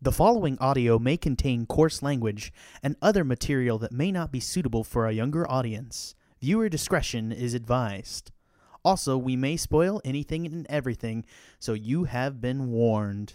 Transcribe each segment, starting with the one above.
The following audio may contain coarse language and other material that may not be suitable for a younger audience. Viewer discretion is advised. Also, we may spoil anything and everything, so you have been warned.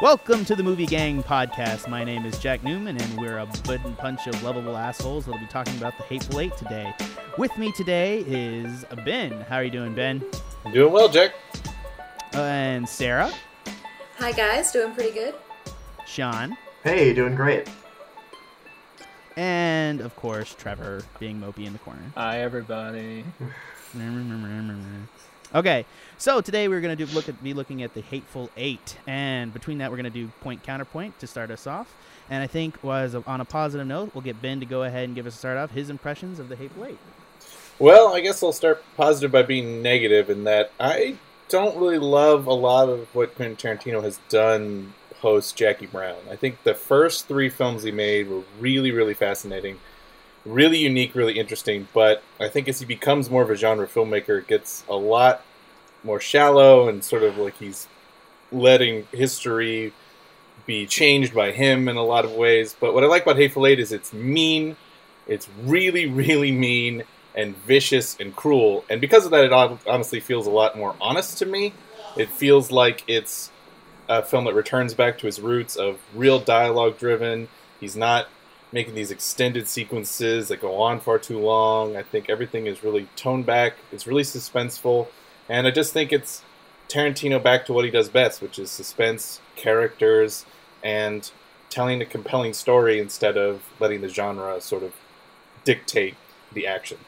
Welcome to the Movie Gang podcast. My name is Jack Newman, and we're a bud and punch of lovable assholes that'll be talking about the Hateful Eight today. With me today is Ben. How are you doing, Ben? I'm doing well, Jack. Uh, and Sarah, Hi guys, doing pretty good. Sean, Hey, doing great. and of course Trevor, being mopey in the corner. Hi, everybody. Okay, so today we're gonna do look at be looking at the Hateful Eight, and between that we're gonna do point counterpoint to start us off. And I think was on a positive note, we'll get Ben to go ahead and give us a start off his impressions of the Hateful Eight. Well, I guess I'll start positive by being negative in that I don't really love a lot of what Quentin Tarantino has done post Jackie Brown. I think the first three films he made were really, really fascinating, really unique, really interesting. But I think as he becomes more of a genre filmmaker, it gets a lot more shallow and sort of like he's letting history be changed by him in a lot of ways. But what I like about Hateful Eight is it's mean, it's really, really mean and vicious and cruel. And because of that, it honestly feels a lot more honest to me. It feels like it's a film that returns back to his roots of real dialogue driven. He's not making these extended sequences that go on far too long. I think everything is really toned back. It's really suspenseful. And I just think it's Tarantino back to what he does best, which is suspense, characters, and telling a compelling story instead of letting the genre sort of dictate the action.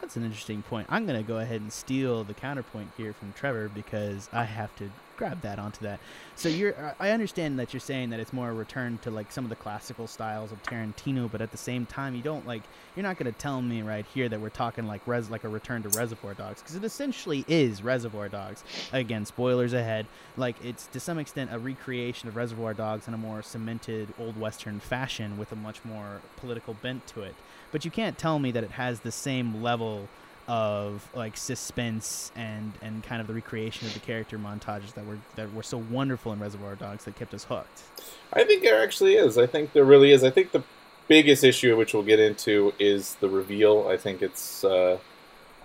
That's an interesting point. I'm going to go ahead and steal the counterpoint here from Trevor because I have to grab that onto that. So you're I understand that you're saying that it's more a return to like some of the classical styles of Tarantino, but at the same time you don't like you're not going to tell me right here that we're talking like res like a return to Reservoir Dogs because it essentially is Reservoir Dogs. Again, spoilers ahead. Like it's to some extent a recreation of Reservoir Dogs in a more cemented old western fashion with a much more political bent to it but you can't tell me that it has the same level of like suspense and and kind of the recreation of the character montages that were that were so wonderful in Reservoir Dogs that kept us hooked. I think there actually is. I think there really is. I think the biggest issue, which we'll get into, is the reveal. I think it's uh,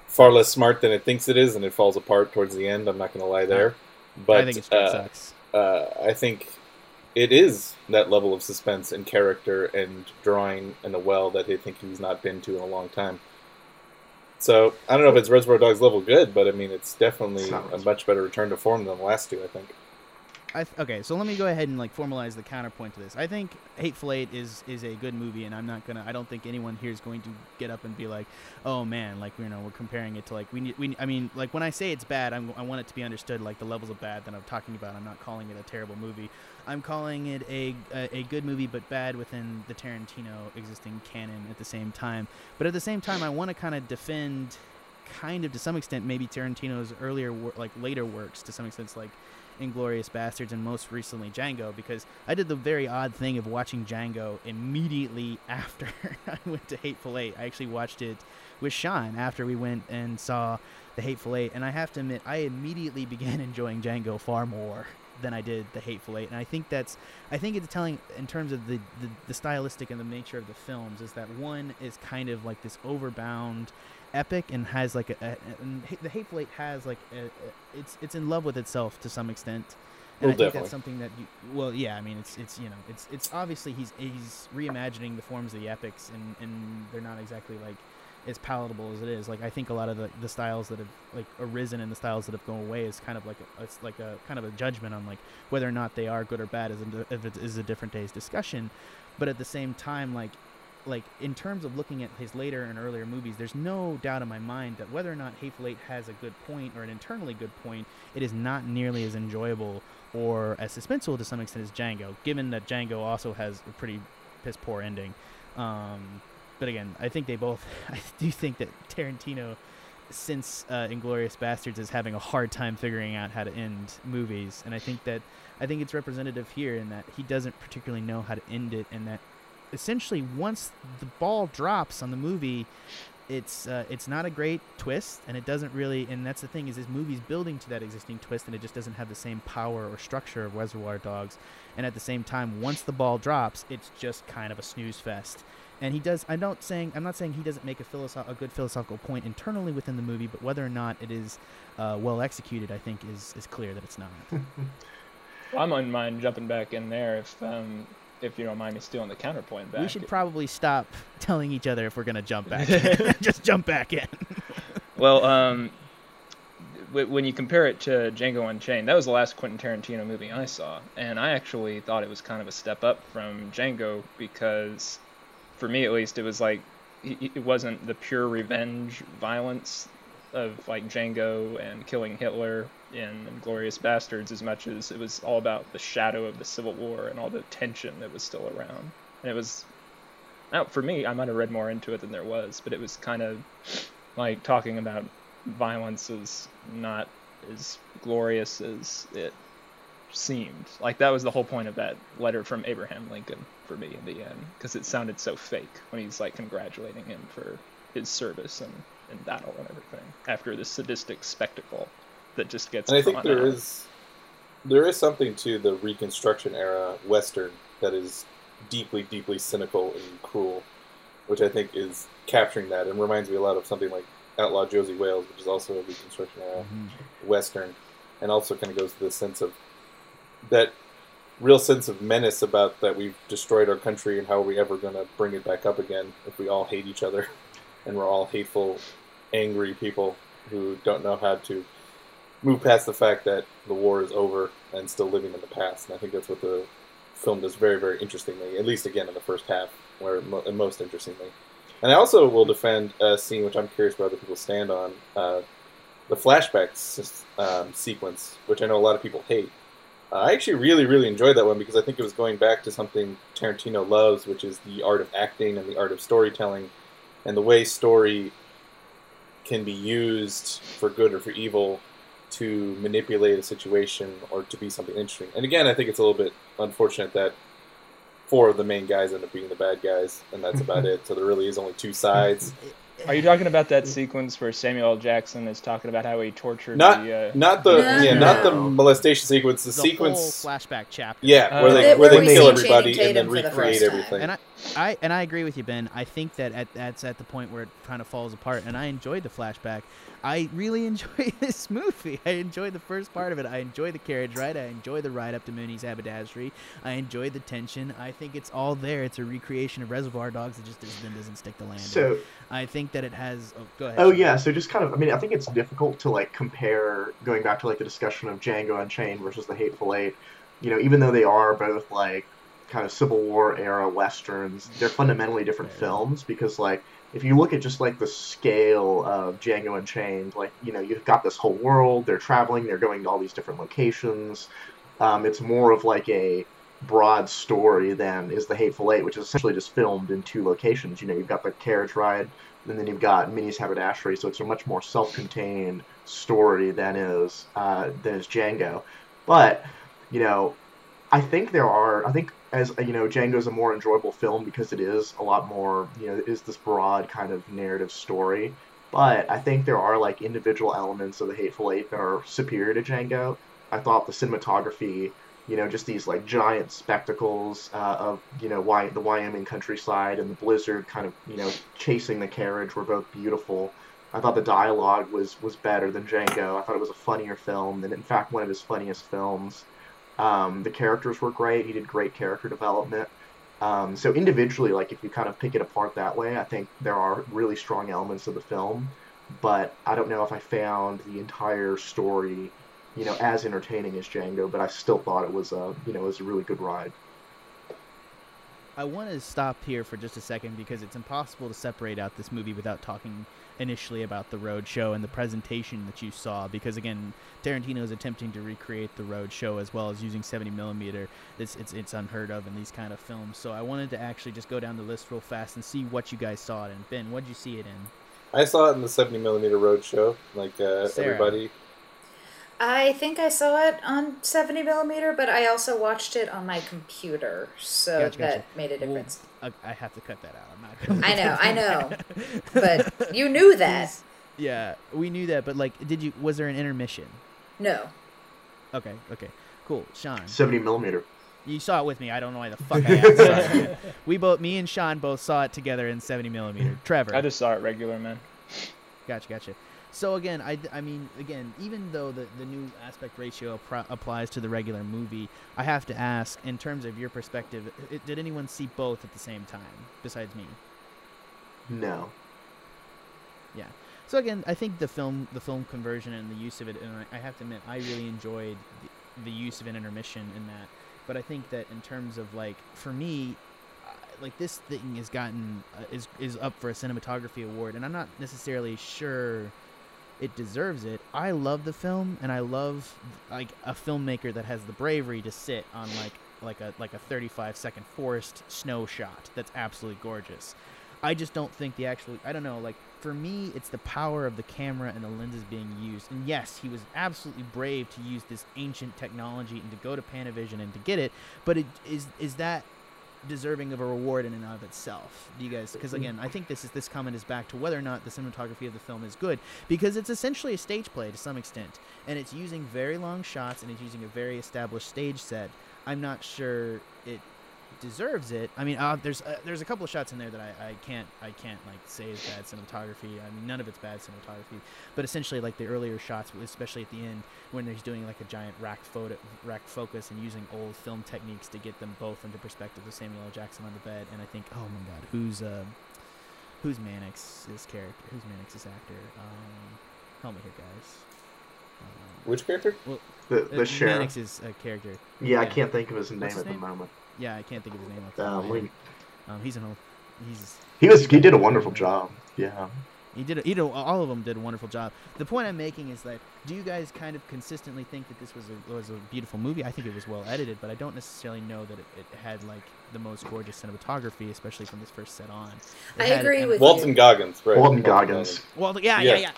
far less smart than it thinks it is, and it falls apart towards the end. I'm not going to lie there. But I think it uh, sucks. uh, I think it is that level of suspense and character and drawing in a well that I think he's not been to in a long time. So I don't know if it's Reservoir Dogs level good, but I mean it's definitely It's a much better return to form than the last two. I think. I th- okay, so let me go ahead and like formalize the counterpoint to this. I think Hateful Eight is is a good movie, and I'm not gonna. I don't think anyone here is going to get up and be like, "Oh man, like you know, we're comparing it to like we need we." I mean, like when I say it's bad, I'm, I want it to be understood like the levels of bad that I'm talking about. I'm not calling it a terrible movie. I'm calling it a a, a good movie, but bad within the Tarantino existing canon at the same time. But at the same time, I want to kind of defend, kind of to some extent, maybe Tarantino's earlier wor- like later works to some extent, like Inglourious Basterds and most recently Django because I did the very odd thing of watching Django immediately after I went to Hateful Eight. I actually watched it with Sean after we went and saw the Hateful Eight, and I have to admit, I immediately began enjoying Django far more than I did the Hateful Eight, and I think that's I think it's telling in terms of the, the the stylistic and the nature of the films is that one is kind of like this overbound epic and has like a, a and the Hateful Eight has like a, a, it's it's in love with itself to some extent. And Well, I think definitely. that's something that you well yeah I mean it's it's you know it's it's obviously he's he's reimagining the forms of the epics and and they're not exactly like as palatable as it is like I think a lot of the, the styles that have like arisen and the styles that have gone away is kind of like a, it's like a kind of a judgment on like whether or not they are good or bad is a, if it is a different day's discussion but at the same time like like in terms of looking at his later and earlier movies, there's no doubt in my mind that whether or not Hateful Eight has a good point or an internally good point, it is not nearly as enjoyable or as suspenseful to some extent as Django. Given that Django also has a pretty piss poor ending, um, but again, I think they both. I do think that Tarantino, since uh, Inglourious Basterds, is having a hard time figuring out how to end movies, and I think that I think it's representative here in that he doesn't particularly know how to end it, and that essentially once the ball drops on the movie, it's uh, it's not a great twist, and it doesn't really. And that's the thing is, this movie's building to that existing twist, and it just doesn't have the same power or structure of Reservoir Dogs. And at the same time, once the ball drops, it's just kind of a snooze fest. And he does. I'm not saying I'm not saying he doesn't make a philosoph- a good philosophical point internally within the movie, but whether or not it is uh, well executed, I think is is clear that it's not. I wouldn't mind jumping back in there if um, if you don't mind me stealing the counterpoint back. We should probably stop telling each other if we're gonna jump back. Just jump back in. well, um, w- when you compare it to Django Unchained, that was the last Quentin Tarantino movie I saw, and I actually thought it was kind of a step up from Django because, for me at least, it was like it wasn't the pure revenge violence of like Django and killing Hitler in Glorious Bastards as much as it was all about the shadow of the Civil War and all the tension that was still around. And it was, now for me, I might have read more into it than there was, but it was kind of like talking about violence is not as glorious as it seemed. Like that was the whole point of that letter from Abraham Lincoln for me in the end, because it sounded so fake when he's like congratulating him for his service and in battle and everything after this sadistic spectacle that just gets. And I think there out. is there is something to the Reconstruction era Western that is deeply, deeply cynical and cruel, which I think is capturing that and reminds me a lot of something like Outlaw Josey Wales, which is also a Reconstruction era Mm-hmm. Western, and also kind of goes to the sense of that real sense of menace about that we've destroyed our country and how are we ever going to bring it back up again if we all hate each other and we're all hateful, angry people who don't know how to move past the fact that the war is over and still living in the past. And I think that's what the film does very, very interestingly, at least again in the first half, where mo- most interestingly. And I also will defend a scene which I'm curious where other people stand on uh, the flashbacks um, sequence, which I know a lot of people hate. I actually really, really enjoyed that one because I think it was going back to something Tarantino loves, which is the art of acting and the art of storytelling, and the way story can be used for good or for evil to manipulate a situation or to be something interesting. And again, I think it's a little bit unfortunate that four of the main guys end up being the bad guys, and that's about it. So there really is only two sides. Are you talking about that sequence where Samuel L. Jackson is talking about how he tortured Not, the? Uh... not the No. yeah, not the molestation sequence. The, The sequence, whole flashback chapter. yeah, Uh, where they Where where they see kill Channing everybody and then for the recreate everything. And I, I and I agree with you, Ben. I think that at, that's at the point where it kind of falls apart. And I enjoyed the flashback. I really enjoy this movie. I enjoy the first part of it. I enjoy the carriage ride. I enjoy the ride up to Minnie's haberdashery. I enjoy the tension. I think it's all there. It's a recreation of Reservoir Dogs. It just doesn't, doesn't stick the landing. So, I think that it has. Oh, go ahead. oh yeah, so just kind of, I mean, I think it's difficult to like compare going back to like the discussion of Django Unchained versus The Hateful Eight. You know, even though they are both like kind of Civil War era westerns, they're fundamentally different films because like if you look at just like the scale of Django Unchained, like you know, you've got this whole world. They're traveling. They're going to all these different locations. Um, it's more of like a broad story than is the Hateful Eight, which is essentially just filmed in two locations. You know, you've got the carriage ride, and then you've got Minnie's haberdashery. So it's a much more self-contained story than is uh, than is Django. But you know, I think there are. I think as you know, Django's a more enjoyable film because it is a lot more. You know, is this broad kind of narrative story. But I think there are like individual elements of the Hateful Eight that are superior to Django. I thought the cinematography, you know, just these like giant spectacles uh, of you know the Wyoming countryside and the blizzard kind of you know chasing the carriage were both beautiful. I thought the dialogue was was better than Django. I thought it was a funnier film than in fact one of his funniest films. Um, the characters were great. He did great character development. Um, so individually, like if you kind of pick it apart that way, I think there are really strong elements of the film. But I don't know if I found the entire story, you know, as entertaining as Django. But I still thought it was a, you know, it was a really good ride. I want to stop here for just a second because it's impossible to separate out this movie without talking initially about the road show and the presentation that you saw because again Tarantino is attempting to recreate the road show as well as using 70 millimeter. It's, it's it's unheard of in these kind of films. So I wanted to actually just go down the list real fast and see what you guys saw it in. Ben what did you see it in? I saw it in the 70 millimeter road show, like uh, everybody. I think I saw it on 70 millimeter, but I also watched it on my computer, so Gotcha, gotcha. that made a difference. I, I have to cut that out. I'm not. Gonna I know, I know, but you knew that. yeah, we knew that, but like, did you? Was there an intermission? No. Okay, okay, cool. Sean, 70 millimeter. you saw it with me. I don't know why the fuck I asked. Sorry. we both, me and Sean, both saw it together in 70 millimeter. Trevor, I just saw it regular, man. Gotcha, gotcha. So again, I, I mean, again, even though the, the new aspect ratio applies to the regular movie, I have to ask, in terms of your perspective, i did anyone see both at the same time besides me? No. Yeah. So again, I think the film, the film conversion and the use of it, and I, I have to admit, I really enjoyed the, the use of an intermission in that. But I think that in terms of like, for me, like this thing has gotten uh, is is up for a cinematography award, and I'm not necessarily sure it deserves it. I love the film, and I love like a filmmaker that has the bravery to sit on like like a like a 35 second forest snow shot that's absolutely gorgeous. I just don't think the actual I don't know like for me it's the power of the camera and the lenses being used. And yes, he was absolutely brave to use this ancient technology and to go to Panavision and to get it, but it is is that deserving of a reward in and of itself. Do you guys because again, I think this is this comment is back to whether or not the cinematography of the film is good because it's essentially a stage play to some extent and it's using very long shots and it's using a very established stage set. I'm not sure it deserves it. I mean, uh, there's uh, there's a couple of shots in there that I, I can't I can't like say is bad cinematography. I mean, none of it's bad cinematography, but essentially like the earlier shots, especially at the end when he's doing like a giant rack photo rack focus and using old film techniques to get them both into perspective with Samuel L. Jackson on the bed, and I think, oh my God, who's uh, who's Mannix's character? Who's Mannix's actor? Um, help me here, guys. Um, Which character? The, uh, the sheriff. Mannix's uh, character. Yeah, I can't think of his name What's his at the moment. Yeah, I can't think of his name. Off the top Um, of my we, head. um, he's an old. He's he was he did a wonderful job. Yeah. He did. He did. All of them did a wonderful job. The point I'm making is that do you guys kind of consistently think that this was a was a beautiful movie? I think it was well edited, but I don't necessarily know that it, it had like the most gorgeous cinematography, especially from this first set on. It I had- agree and- with Walton you. Goggins, right? Walton Goggins. Well, yeah, yeah, Yeah. yeah.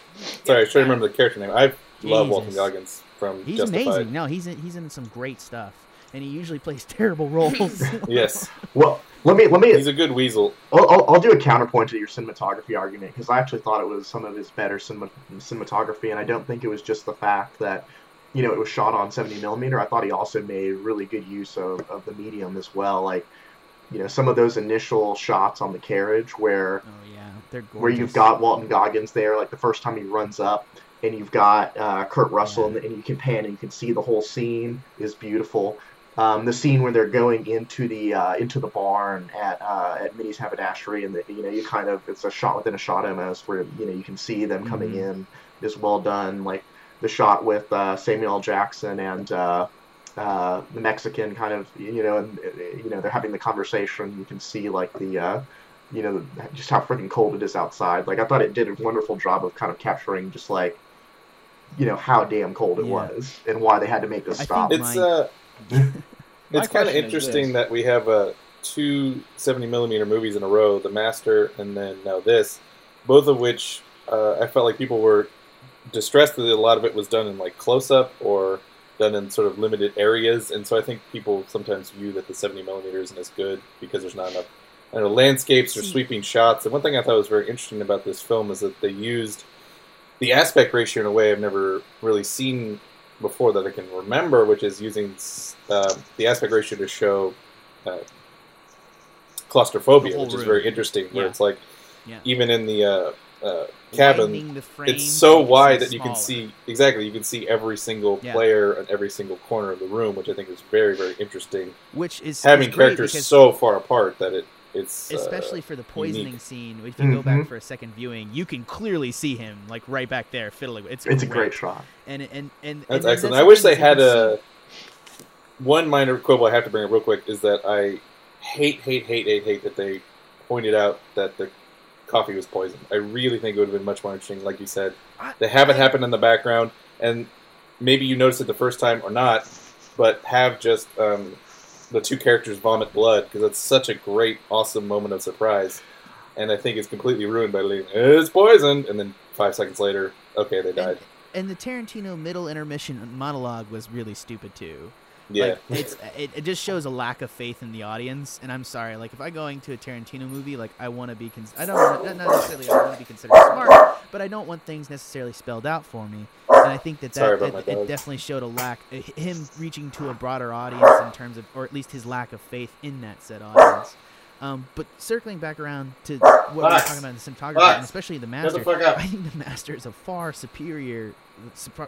Sorry, I Yeah, should remember the character name. I love Walton Jesus. Goggins from He's Justified. amazing. No, he's in, he's in some great stuff, and he usually plays terrible roles. Yes, Well, let me let me he's a good weasel. I'll, I'll, I'll do a counterpoint to your cinematography argument because I actually thought it was some of his better cinema, cinematography, and I don't think it was just the fact that you know it was shot on 70 millimeter. I thought he also made really good use of, of the medium as well. Like you know some of those initial shots on the carriage where oh yeah, they're gorgeous. where you've got Walton Goggins there, like the first time he runs up, and you've got uh, Kurt Russell, and, and you can pan and you can see the whole scene is beautiful. Um, the scene where they're going into the uh, into the barn at uh, at Minnie's haberdashery, and the, you know you kind of it's a shot within a shot almost where you know you can see them coming Mhm. in is well done. Like the shot with uh, Samuel Jackson and uh, uh, the Mexican kind of you know and uh, you know they're having the conversation. You can see like the uh, you know just how freaking cold it is outside. Like I thought it did a wonderful job of kind of capturing just like you know how damn cold it Yeah. was and why they had to make this I stop. It's My- uh, My it's kind of interesting that we have uh, two 70 millimeter movies in a row, The Master and then now this, both of which uh, I felt like people were distressed that a lot of it was done in like close up or done in sort of limited areas, and so I think people sometimes view that the 70 millimeter isn't as good because there's not enough. I know, landscapes or sweeping shots. And one thing I thought was very interesting about this film is that they used the aspect ratio in a way I've never really seen before that I can remember, which is using uh, the aspect ratio to show uh, claustrophobia, which is very interesting. Where Yeah. it's like Yeah. even in the uh, uh, cabin, the frame it's so wide that you can see exactly. You can see every single Yeah. player and every single corner of the room, which I think is very very interesting. which is Having characters so far apart that it it's uh, especially for the poisoning scene. If you go Mhm. back for a second viewing, you can clearly see him like right back there fiddling. It's it's a great shot. and and and and That's then excellent. the I wish they had a one minor quibble I have to bring up real quick is that I hate, hate, hate, hate, hate that they pointed out that the coffee was poisoned. I really think it would have been much more interesting, like you said. I- They have it I- happen in the background, and maybe you notice it the first time or not, but have just um, the two characters vomit blood because it's such a great, awesome moment of surprise. And I think it's completely ruined by leaving it's poisoned, and then five seconds later, okay, they died. and the Tarantino middle intermission monologue was really stupid too. Yeah. Like, it's it, it just shows a lack of faith in the audience, and I'm sorry. Like if I going to a Tarantino movie, like I want to be, cons- I don't wanna, not necessarily I want to be considered smart, but I don't want things necessarily spelled out for me. And I think that that it, it definitely showed a lack, uh, him reaching to a broader audience in terms of, or at least his lack of faith in that said audience. Um, but circling back around to what we were talking about in the cinematography, and especially the master. I think the master is a far superior,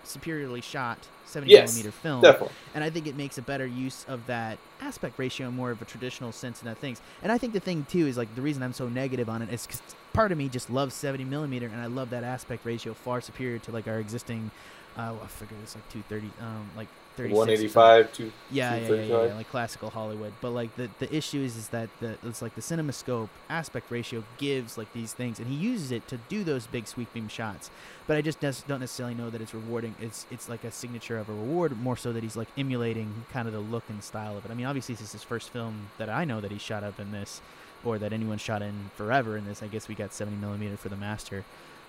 superiorly shot 70 Yes, millimeter film Definitely. and I think it makes a better use of that aspect ratio, in more of a traditional sense in that things. And I think the thing too is like the reason I'm so negative on it is because part of me just loves 70 millimeter, and I love that aspect ratio far superior to like our existing. Uh, I forget it's like 230, um, like 36 or something. 185 to Yeah, yeah, yeah, yeah, yeah, like classical Hollywood. But like the the issue is is that the it's like the CinemaScope aspect ratio gives like these things, and he uses it to do those big sweeping shots. But I just don't necessarily know that it's rewarding. It's it's like a signature of a reward, more so that he's like emulating kind of the look and style of it. I mean, obviously this is his first film that I know that he shot up in this, or that anyone shot in forever in this. I guess we got 70 millimeter for the master,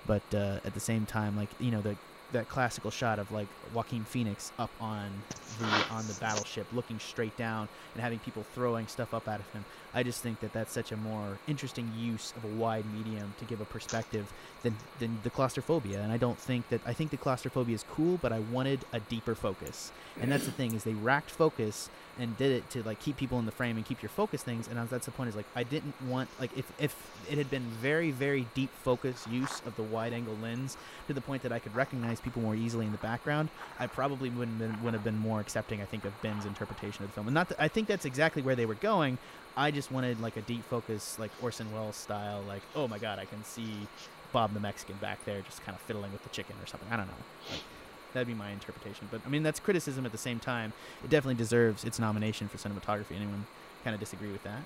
but uh, at the same time, like you know the that classical shot of like Joaquin Phoenix up on the on the battleship, looking straight down and having people throwing stuff up of him. I just think that that's such a more interesting use of a wide medium to give a perspective than than the claustrophobia. And I don't think that I think the claustrophobia is cool, but I wanted a deeper focus. And that's the thing is they racked focus and did it to like keep people in the frame and keep your focus things. And that's the point is like I didn't want like if if it had been very very deep focus use of the wide angle lens to the point that I could recognize people more easily in the background, I probably wouldn't been, would have been more accepting. I think of Ben's interpretation of the film, and not I think that's exactly where they were going. I just wanted like a deep focus, like Orson Welles style, like oh my god, I can see Bob the Mexican back there just kind of fiddling with the chicken or something. I don't know. Like, that'd be my interpretation, but I mean that's criticism at the same time. It definitely deserves its nomination for cinematography. Anyone kind of disagree with that?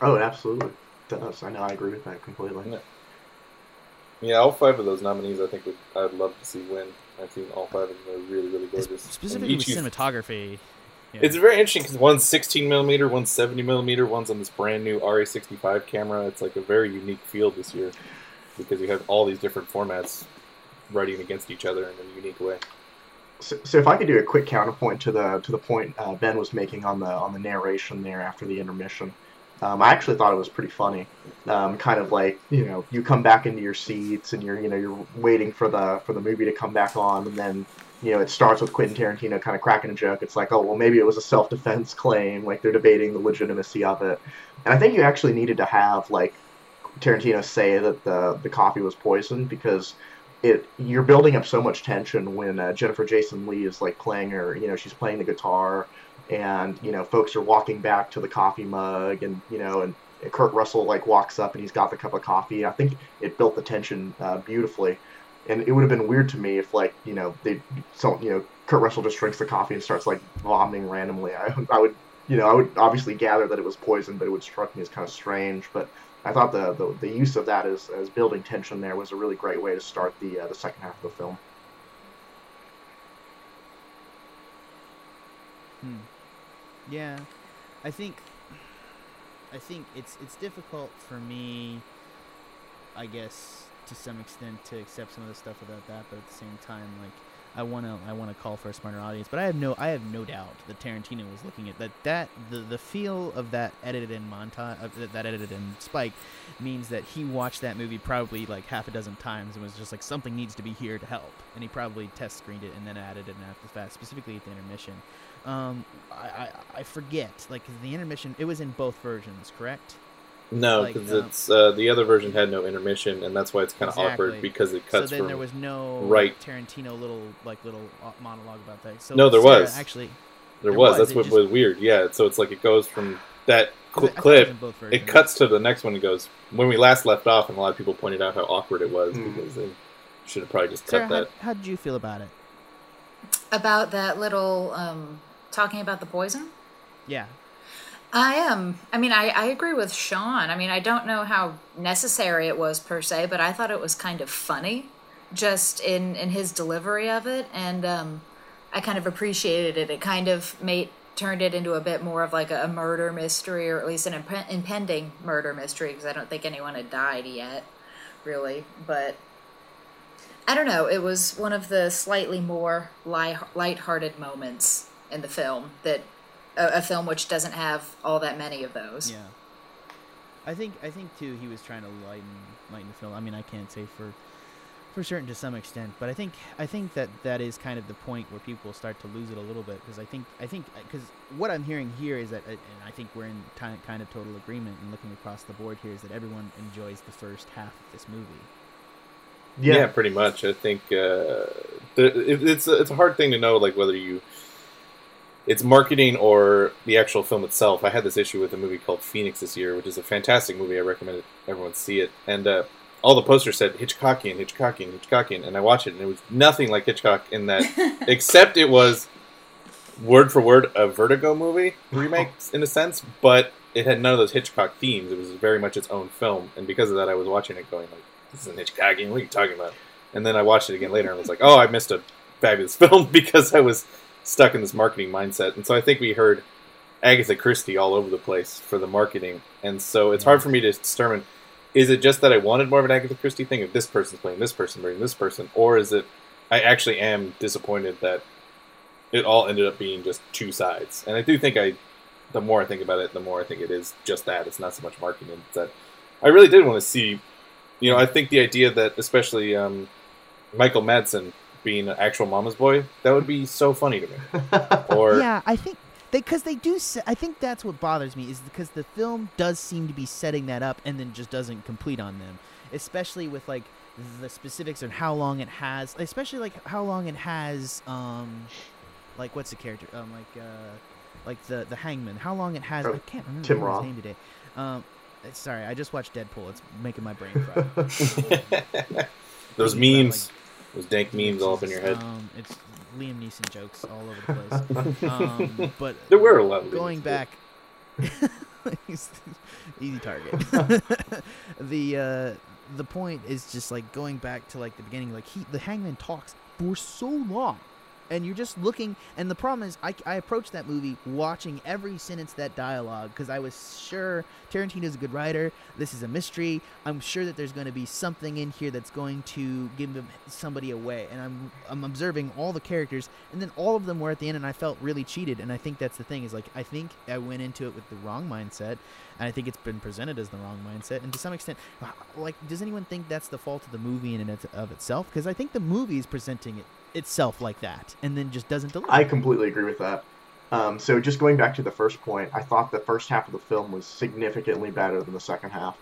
Oh, it absolutely does. I know. I agree with that completely. Yeah. Yeah, all five of those nominees, I think would, I'd love to see win. I've seen all five of them; they're really, really Es- gorgeous. Specifically with cinematography. Yeah. It's very interesting because one's 16 millimeter, one's 70 millimeter, one's on this brand new RA65 camera. It's like a very unique field this year because you have all these different formats writing against each other in a unique way. So, so if I could do a quick counterpoint to the to the point uh, Ben was making on the on the narration there after the intermission, um, I actually thought it was pretty funny. Um, kind of like you know you come back into your seats and you're you know you're waiting for the for the movie to come back on and then you know it starts with Quentin Tarantino kind of cracking a joke. It's like oh well maybe it was a self defense claim like they're debating the legitimacy of it, and I think you actually needed to have like Tarantino say that the the coffee was poisoned because it you're building up so much tension when uh, Jennifer Jason Lee is like playing her, you know, she's playing the guitar, and you know, folks are walking back to the coffee mug, and you know, and Kurt Russell like walks up and he's got the cup of coffee. I think it built the tension uh, beautifully, and it would have been weird to me if like you know they so you know Kurt Russell just drinks the coffee and starts like vomiting randomly. I I would you know I would obviously gather that it was poison, but it would struck me as kind of strange, but. I thought the, the, the use of that as, as building tension there was a really great way to start the uh, the second half of the film. Hmm. Yeah, I think I think it's it's difficult for me, I guess, to some extent, to accept some of the stuff without that. But at the same time, like I want to I want to call for a smarter audience. But I have no I have no doubt that Tarantino was looking at that that the the feel of that edited in montage that, that edited in Spike means that he watched that movie probably like half a dozen times and was just like something needs to be here to help, and he probably test screened it and then added it after the fact, specifically at the intermission. Um, I, I, I forget like the intermission. It was in both versions, correct? No, Like, because um, it's uh, the other version had no intermission, and that's why it's kind of Exactly. awkward because it cuts so then from. there was no right. Tarantino little like little uh, monologue about that. So No, there Sarah, was. actually. there there was. was, That's it what just- was weird. Yeah, so it's like it goes from that cl- thought it clip. It cuts to the next one and goes when we last left off, and a lot of people pointed out how awkward it was Mhm. because they should have probably just cut Sarah, how, that. how did you feel about it? About that little um, talking about the poison. Yeah. I am. I mean, I, I agree with Sean. I mean, I don't know how necessary it was per se, but I thought it was kind of funny, just in in his delivery of it, and um, I kind of appreciated it. It kind of made turned it into a bit more of like a, a murder mystery, or at least an imp- impending murder mystery, because I don't think anyone had died yet, really. But I don't know. It was one of the slightly more light, light-hearted moments in the film that a, a film which doesn't have all that many of those. Yeah. I think I think too he was trying to lighten lighten the film. I mean, I can't say for for certain to some extent, but I think I think that that is kind of the point where people start to lose it a little bit because I think I think because what I'm hearing here is that uh, and I think we're in ti- kind of total agreement and looking across the board here is that everyone enjoys the first half of this movie. Yeah, Yeah. pretty much. I think uh, it, it's it's a hard thing to know, like whether you it's marketing or the actual film itself. I had this issue with a movie called Phoenix this year, which is a fantastic movie. I recommend it, everyone see it. And uh, all the posters said Hitchcockian, Hitchcockian, Hitchcockian, and I watched it, and it was nothing like Hitchcock in that, except it was word for word a Vertigo movie remake in a sense, but it had none of those Hitchcock themes. It was very much its own film, and because of that, I was watching it going like, "This isn't Hitchcockian. What are you talking about?" And then I watched it again later, and was like, "Oh, I missed a fabulous film because I was stuck in this marketing mindset." And so I think we heard Agatha Christie all over the place for the marketing, and so it's hard for me to determine. Is it just that I wanted more of an Agatha Christie thing of this person's playing this person, playing this person, or is it I actually am disappointed that it all ended up being just two sides. And I do think I, the more I think about it, the more I think it is just that. It's not so much marketing. It's that I really did want to see, you know, I think the idea that especially um, Michael Madsen being an actual mama's boy, that would be so funny to me. Or yeah, I think they because they do. Se- I think that's what bothers me is because the film does seem to be setting that up and then just doesn't complete on them, especially with like the specifics on how long it has, especially like how long it has. um Like what's the character? Um, like uh, like the the hangman. How long it has? I can't remember Tim his Roth. name today. Um, sorry, I just watched Deadpool. It's making my brain fry. those Thinking about, memes, those dank memes all up in your head. Um, it's Liam Neeson jokes all over the place. um, but There were a lot of going back easy target the uh the point is just like going back to like the beginning like he the hangman talks for so long and you're just looking and the problem is i, I approached that movie watching every sentence that dialogue because i was sure tarantino's a good writer this is a mystery i'm sure that there's going to be something in here that's going to give somebody away and i'm i'm observing all the characters and then all of them were at the end and i felt really cheated and i think that's the thing is like i think i went into it with the wrong mindset and i think it's been presented as the wrong mindset and to some extent like does anyone think that's the fault of the movie in and of itself? Because i think the movie is presenting it itself like that and then just doesn't deliver I completely agree with that. Um, so just going back to the first point, I thought the first half of the film was significantly better than the second half.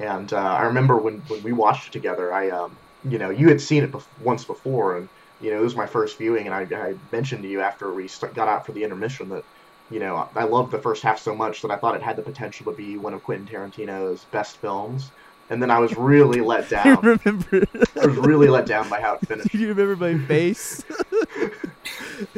And uh, I remember when, when we watched it together, I, um, you know, you had seen it bef- once before, and you know, it was my first viewing, and I, I mentioned to you after we st- got out for the intermission that, you know, I loved the first half so much that I thought it had the potential to be one of Quentin Tarantino's best films. And then I was really let down. I remember. I was really let down by how it finished. Do you remember my face?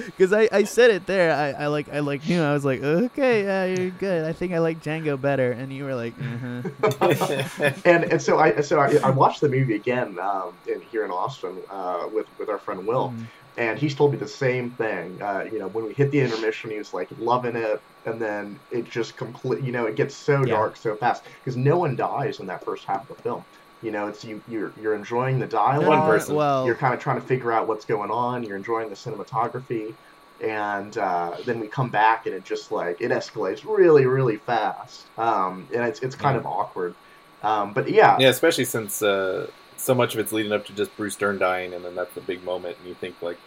Because I, I said it there. I, I like I like knew I was like okay yeah you're good. I think I like Django better, and you were like uh and and so I so I, I watched the movie again um, in, here in Austin uh, with with our friend Will, Mm. And he's told me the same thing. Uh, you know, when we hit the intermission, he was like loving it, and then it just complete. You know, it gets so Yeah. dark so fast because no one dies in that first half of the film. You know, it's you you're you're enjoying the dialogue. One person. Well, You're kind of trying to figure out what's going on. You're enjoying the cinematography, and uh, then we come back and it just like it escalates really really fast. Um, and it's it's kind Yeah. of awkward. Um, but yeah, Yeah, especially since uh, so much of it's leading up to just Bruce Dern dying, and then that's the big moment, and you think like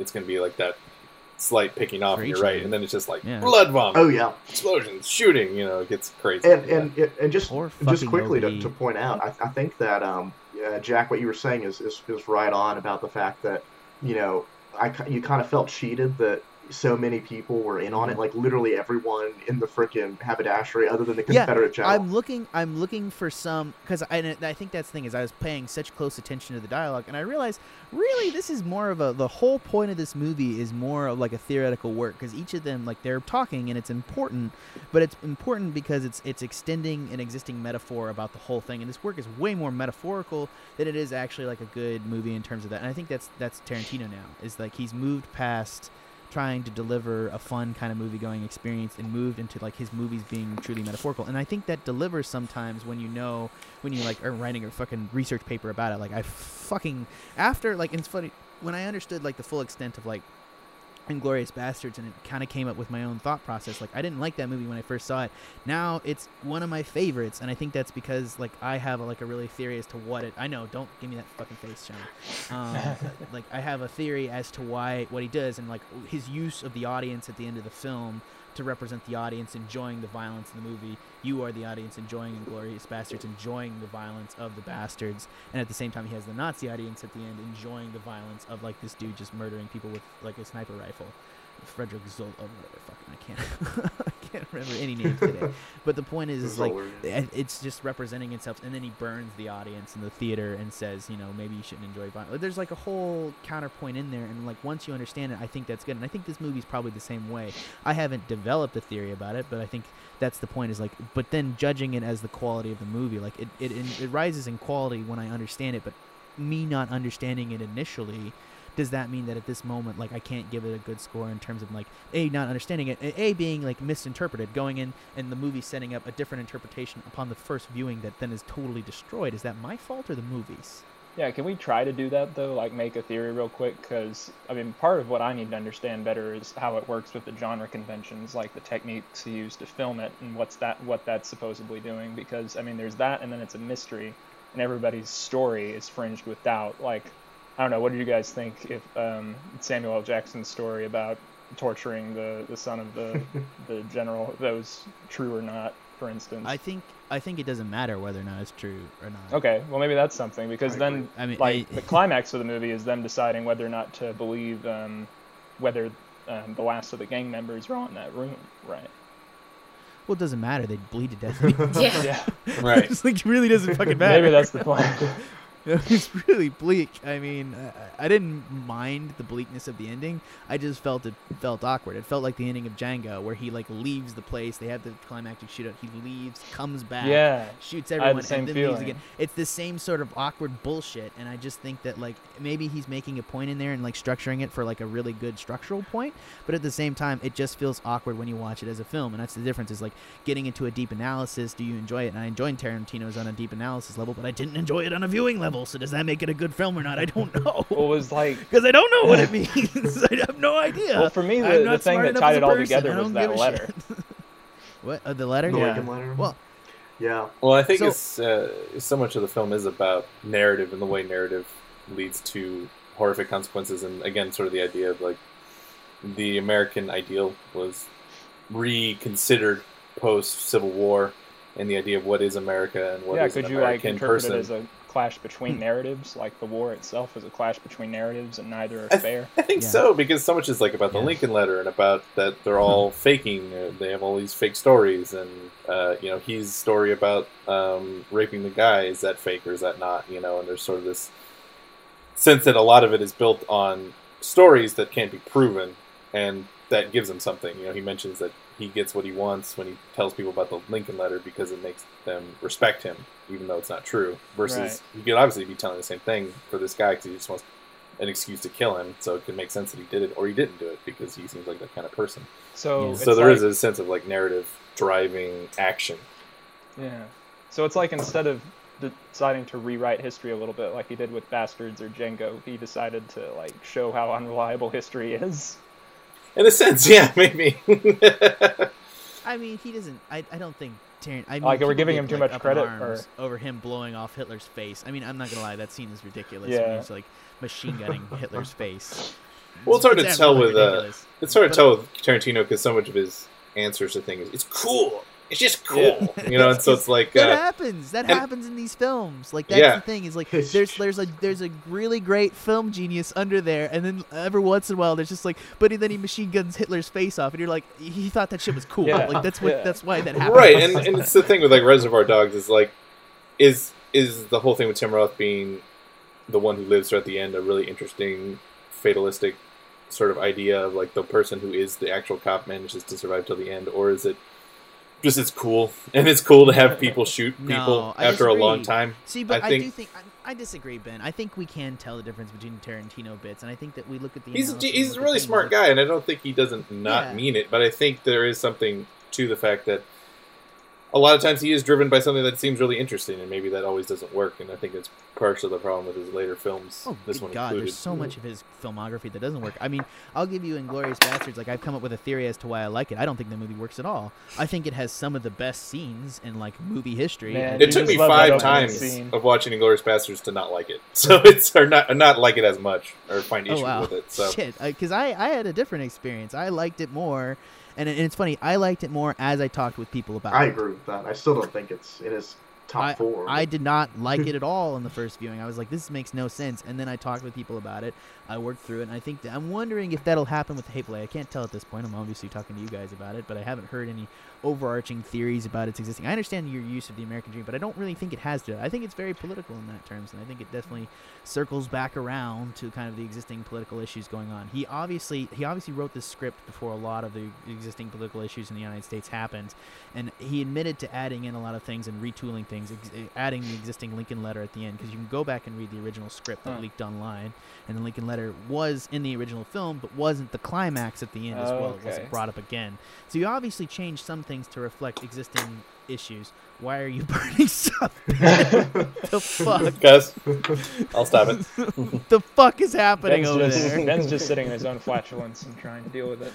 it's going to be like that slight picking off, For you're right, and then it's just like Yeah. blood vomit, Oh yeah, explosions, shooting, you know, it gets crazy. and Yeah. and and just just quickly to, to point out, I, I think that um, uh, Jack, what you were saying is, is is right on about the fact that you know I you kind of felt cheated that so many people were in on it, like literally everyone in the frickin' haberdashery, other than the Yeah, Confederate general. I'm looking. I'm looking for some because I, and I think that's the thing is I was paying such close attention to the dialogue, and I realized really this is more of a the whole point of this movie is more of like a theoretical work because each of them like they're talking and it's important, but it's important because it's it's extending an existing metaphor about the whole thing, and this work is way more metaphorical than it is actually like a good movie in terms of that. And I think that's that's Tarantino now is like he's moved past trying to deliver a fun kind of movie going experience and moved into like his movies being truly metaphorical. And i think that delivers sometimes when you know when you like are writing a fucking research paper about it. Like i fucking after like it's funny when i understood like the full extent of like Inglourious Basterds, and it kind of came up with my own thought process. Like I didn't like that movie when I first saw it. Now it's one of my favorites, and I think that's because like I have a, like a really theory as to what it. I know, don't give me that fucking face, Sean. Um, like I have a theory as to why what he does, and like his use of the audience at the end of the film to represent the audience enjoying the violence in the movie. You are the audience enjoying Inglourious Basterds, enjoying the violence of the bastards, and at the same time, he has the Nazi audience at the end enjoying the violence of like this dude just murdering people with like a sniper rifle. Frederick Zoll, oh, whatever, fucking, I can't, can't remember any names today. But the point is, is like, it's just representing itself, and then he burns the audience in the theater and says, you know, maybe you shouldn't enjoy violence. There's like a whole counterpoint in there, and like once you understand it, I think that's good. And I think this movie's probably the same way. I haven't developed a theory about it, but I think that's the point. Is like, but then judging it as the quality of the movie, like it, it, it rises in quality when I understand it, but me not understanding it initially does that mean that at this moment like i can't give it a good score in terms of like a not understanding it a being like misinterpreted going in and the movie setting up a different interpretation upon the first viewing that then is totally destroyed is that my fault or the movies Yeah, can we try to do that though? Like make a theory real quick? Because I mean, part of what I need to understand better is how it works with the genre conventions, like the techniques used to film it, and what's that what that's supposedly doing. Because I mean, there's that, and then it's a mystery, and everybody's story is fringed with doubt. Like, I don't know, what do you guys think if um, Samuel L. Jackson's story about torturing the, the son of the the general that was true or not, for instance? i think i think it doesn't matter whether or not it's true or not Okay, well maybe that's something because I then agree. I mean, like I- the climax of the movie is them deciding whether or not to believe um, whether um, the last of the gang members are in that room, right? well it doesn't matter They'd bleed to death. Yeah. Yeah, Right. it's like it really doesn't fucking matter maybe that's the point. it's really bleak. I mean, I, I didn't mind the bleakness of the ending. I just felt it felt awkward. It felt like the ending of Django, where he like leaves the place. They have the climactic shootout. He leaves, comes back, yeah, shoots the everyone, same and then leaves again. It's the same sort of awkward bullshit. And I just think that like maybe he's making a point in there and like structuring it for like a really good structural point. But at the same time, it just feels awkward when you watch it as a film. And that's the difference. Is like getting into a deep analysis. Do you enjoy it? And I enjoyed Tarantino's on a deep analysis level, but I didn't enjoy it on a viewing level. So does that make it a good film or not? I don't know. Well, it was like Because I don't know what it means. I have no idea. well for me I'm the, the not thing that enough tied it all person. together I was that letter. what? Uh, the letter? The yeah. Lincoln letter. Well, yeah. Well, I think So- it's uh, so much of the film is about narrative and the way narrative leads to horrific consequences, and again, sort of the idea of like the American ideal was reconsidered post Civil War, and the idea of what is America and what yeah, is could an you like American interpret person. it as a clash between Hmm. narratives, like the war itself is a clash between narratives, and neither are I- fair? I think Yeah. so because so much is like about the Yeah. Lincoln letter and about that they're all faking. uh, They have all these fake stories, and uh, you know his story about um, raping the guy is that fake or is that not? You know, and there's sort of this sense that a lot of it is built on stories that can't be proven, and that gives him something. You know, he mentions that he gets what he wants when he tells people about the Lincoln letter because it makes them respect him, even though it's not true. Versus Right. he could obviously be telling the same thing for this guy because he just wants an excuse to kill him, so it could make sense that he did it or he didn't do it because he seems like that kind of person. So so there is like- a sense of like narrative driving action. Yeah. So it's like instead of deciding to rewrite history a little bit, like he did with Basterds or Django, he decided to like show how unreliable history is. In a sense, yeah, maybe. I mean, he doesn't. I, I don't think. Tarant, I mean, Like, are we people giving him too like, much credit, arms or- over him blowing off Hitler's face? I mean, I'm not gonna lie. That scene is ridiculous. Yeah. When he's like machine gunning Hitler's face. Well, it's hard to tell with, uh, it's hard to But- tell with Tarantino because so much of his answers to things, it's cool. It's just cool, Yeah. you know. And so it's like, that uh, happens. That and- happens in these films. Like that's Yeah. the thing. Is like there's there's a there's a really great film genius under there, and then every once in a while there's just like, but then he machine guns Hitler's face off, and you're like, he thought that shit was cool. Yeah. Like that's what Yeah. that's why that happened. right and, and it's the thing with like reservoir dogs is like is is the whole thing with tim roth being the one who lives throughout the end a really interesting fatalistic sort of idea of like the person who is the actual cop manages to survive till the end or is it just it's cool, and it's cool to have people shoot people I after a long time. See, but I I, do think I, I disagree, Ben. I think we can tell the difference between Tarantino bits, and I think that we look at the. He's he's a really smart guy, and I don't think he doesn't not Yeah. mean it. But I think there is something to the fact that a lot of times he is driven by something that seems really interesting, and maybe that always doesn't work. And I think it's partially the problem with his later films. Oh this good one God! included. There's so much of his filmography that doesn't work. I mean, I'll give you Inglourious Basterds. Like I've come up with a theory as to why I like it. I don't think the movie works at all. I think it has some of the best scenes in like movie history. Man, and It took me five times scene. of watching Inglourious Basterds to not like it. So it's or not not like it as much or find oh wow, with it. So shit. Uh, because I, I had a different experience. I liked it more, and, and it's funny. I liked it more as I talked with people about I it. I agree with that. I still don't think it's in his top four. I did not like it at all in the first viewing. I was like, this makes no sense. And then I talked with people about it. I worked through it, and I think that, I'm wondering if that'll happen with the Hateful Eight. I can't tell at this point. I'm obviously talking to you guys about it, but I haven't heard any overarching theories about its existing. I understand your use of the American dream, but I don't really think it has to. I think it's very political in that terms, and I think it definitely circles back around to kind of the existing political issues going on. He obviously he obviously wrote this script before a lot of the existing political issues in the United States happened, and he admitted to adding in a lot of things and retooling things, ex- eh, adding the existing Lincoln letter at the end because you can go back and read the original script that Huh. leaked online, and the Lincoln letter was in the original film but wasn't the climax at the end as Oh, well. It okay. wasn't brought up again. So you obviously changed some things to reflect existing issues. Why are you burning stuff? the fuck? guys, I'll stop it. the fuck is happening Ben's over just, there? Ben's just sitting in his own flatulence and trying to deal with it.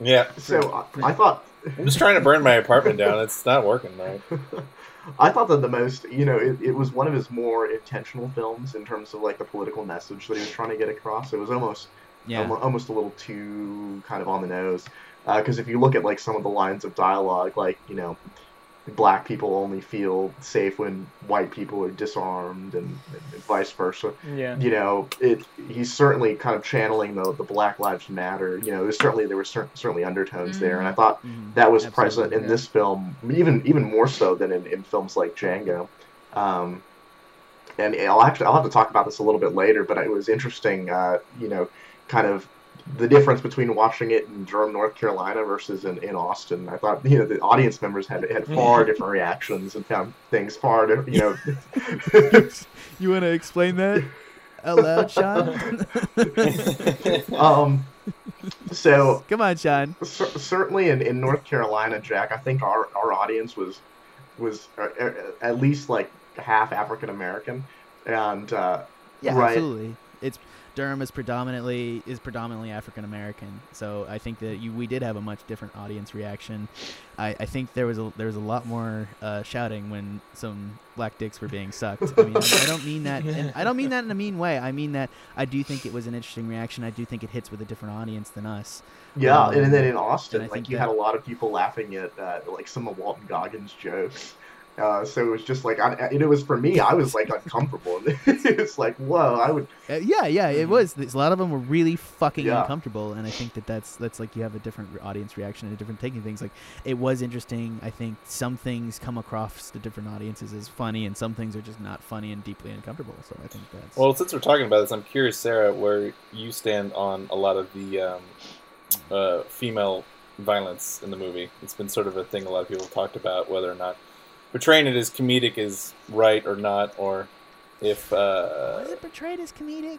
Yeah, so I, I thought I'm just trying to burn my apartment down. It's not working right. I thought that the most, you know, it, it was one of his more intentional films in terms of like the political message that he was trying to get across. It was almost Yeah. almo- almost a little too kind of on the nose. Because if you look at like some of the lines of dialogue, like you know, black people only feel safe when white people are disarmed, and, and vice versa. Yeah. You know, it he's certainly kind of channeling the the Black Lives Matter. You know, there's certainly there were cer- certainly undertones there, and I thought Mhm. that was Absolutely, present in yeah. this film, even even more so than in, in films like Django. Um, and I'll actually I'll have to talk about this a little bit later, but it was interesting, uh, you know, kind of the difference between watching it in Durham, North Carolina versus in, in Austin. I thought you know the audience members had had far different reactions and found things far different. You know, You want to explain that out loud, Sean? um, so Come on, Sean. Cer- certainly in, in North Carolina, Jack, I think our, our audience was was uh, uh, at least like half African American, and uh, Yeah, Right. absolutely. It's Durham is predominantly is predominantly African American, so I think that you we did have a much different audience reaction. I, I think there was a there was a lot more uh, shouting when some black dicks were being sucked. I mean, I, I don't mean that. In, I don't mean that in a mean way. I mean that I do think it was an interesting reaction. I do think it hits with a different audience than us. yeah, Um, and then in Austin, I like think you that- had a lot of people laughing at uh, like some of Walton Goggins' jokes. Uh, so it was just like, I, and it was for me, I was like uncomfortable. it's like, whoa, I would, Uh, yeah, yeah, it was. There's- A lot of them were really fucking Yeah. uncomfortable, and I think that that's that's like you have a different audience reaction and a different taking things. Like it was interesting. I think some things come across to different audiences as funny, and some things are just not funny and deeply uncomfortable. So I think that's Well, since we're talking about this, I'm curious, Sarah, where you stand on a lot of the um, uh, female violence in the movie. It's been sort of a thing a lot of people have talked about, whether or not portraying it as comedic is right or not, or if. Uh, was it portrayed as comedic?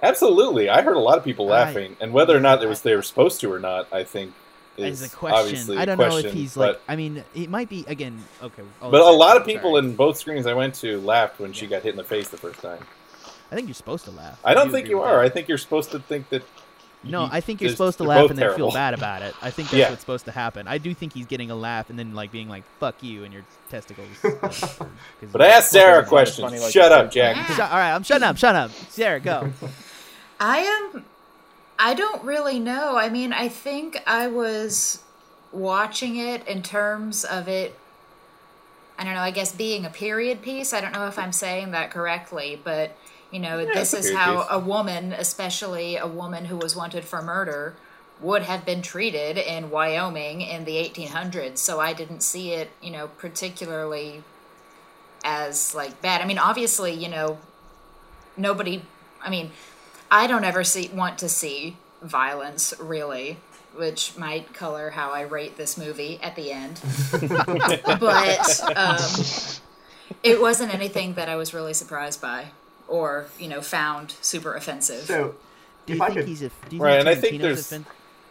absolutely, I heard a lot of people I- laughing, and whether or not it was I- they were supposed to or not, I think is As a question, obviously I don't know if he's but, like. I mean, it might be again. Okay, I'll But a lot of people sorry. in both screens I went to laughed when she got hit in the face the first time. I think you're supposed to laugh. I don't do think you are. that. I think you're supposed to think that. No, you- I think you're supposed to laugh both and then feel bad about it. I think that's Yeah. what's supposed to happen. I do think he's getting a laugh and then like being like "fuck you" and your testicles. 'cause But I you- asked Sarah a Funny question. like Shut up, Jack. Yeah. Shut, all right, I'm shutting up. Shut up, Sarah. Go. I am. I don't really know. I mean, I think I was watching it in terms of it. I don't know. I guess being a period piece. I don't know if I'm saying that correctly, but you know, Yeah, this is how piece. a woman, especially a woman who was wanted for murder, would have been treated in Wyoming in the 1800s. So I didn't see it, you know, particularly as like bad. I mean, obviously, you know, nobody. I mean, I don't ever see want to see violence really which might color how I rate this movie at the end. but um, it wasn't anything that I was really surprised by or, you know, found super offensive. So, Do if you I think could, he's a? Do you Right, think and I think there's- offen-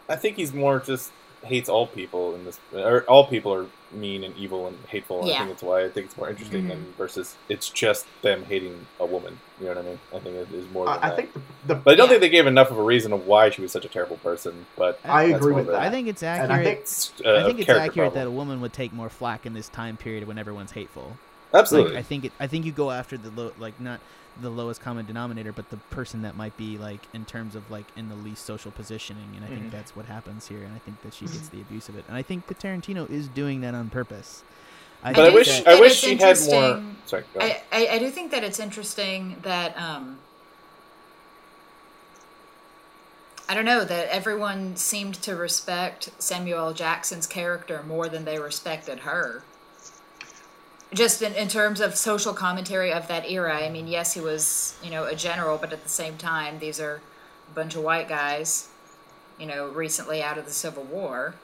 I think he's more just hates all people in this, or all people are mean and evil and hateful. and I think it's why I think it's more interesting Mhm. than versus it's just them hating a woman. You know what I mean? I think it is more. Than I, I that. think the, the but I don't Yeah. think they gave enough of a reason of why she was such a terrible person. But I that's agree with of that. I think it's and accurate. I think It's, uh, I think it's character accurate that a woman would take more flack in this time period when everyone's hateful. absolutely. Like I think it, I think you go after the low, like not the lowest common denominator, but the person that might be like in terms of like in the least social positioning, and I think Mhm. that's what happens here, and I think that she gets the abuse of it, and I think that Tarantino is doing that on purpose. I but I, wish I wish she had more. Sorry, go. I, I, I do think that it's interesting that um, I don't know that everyone seemed to respect Samuel Jackson's character more than they respected her. Just in, in terms of social commentary of that era, I mean, yes, he was you know a general, but at the same time, these are a bunch of white guys, you know, recently out of the Civil War.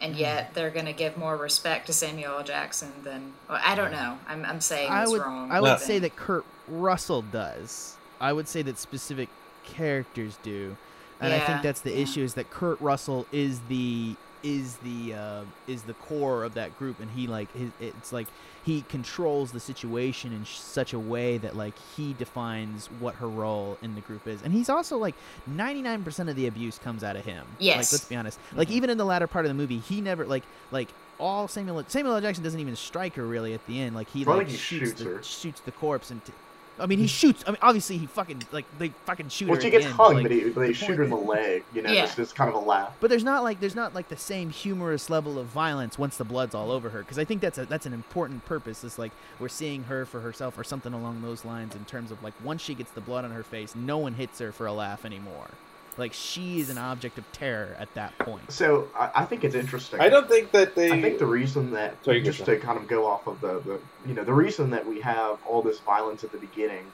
And Mm-hmm. yet they're going to give more respect to Samuel L. Jackson than well, I don't know. I'm, I'm saying I would wrong. I would No. say that Kurt Russell does. I would say that specific characters do, and I think that's the yeah. issue is that Kurt Russell is the is the uh, is the core of that group, and he like his, it's like he controls the situation in sh- such a way that like he defines what her role in the group is, and he's also like ninety nine percent of the abuse comes out of him. like Yes. let's be honest. Like even in the latter part of the movie, he never like like all Samuel Samuel L. Jackson doesn't even strike her really at the end. Like he I like he shoots, shoots the, shoots the corpse and. T- I mean, he shoots. I mean, obviously he fucking like they fucking shoot well, her. she gets end, hung, like, but, he, but they the shoot her in the leg. You know, Yeah. just it's kind of a laugh. But there's not like there's not like the same humorous level of violence once the blood's all over her because I think that's a that's an important purpose. Is like we're seeing her for herself or something along those lines in terms of like once she gets the blood on her face, no one hits her for a laugh anymore. Like she is an object of terror at that point. So I, I think it's interesting. I don't think that they. I think the reason that Sorry, you go, just to kind of go off of the, the you know the reason that we have all this violence at the beginning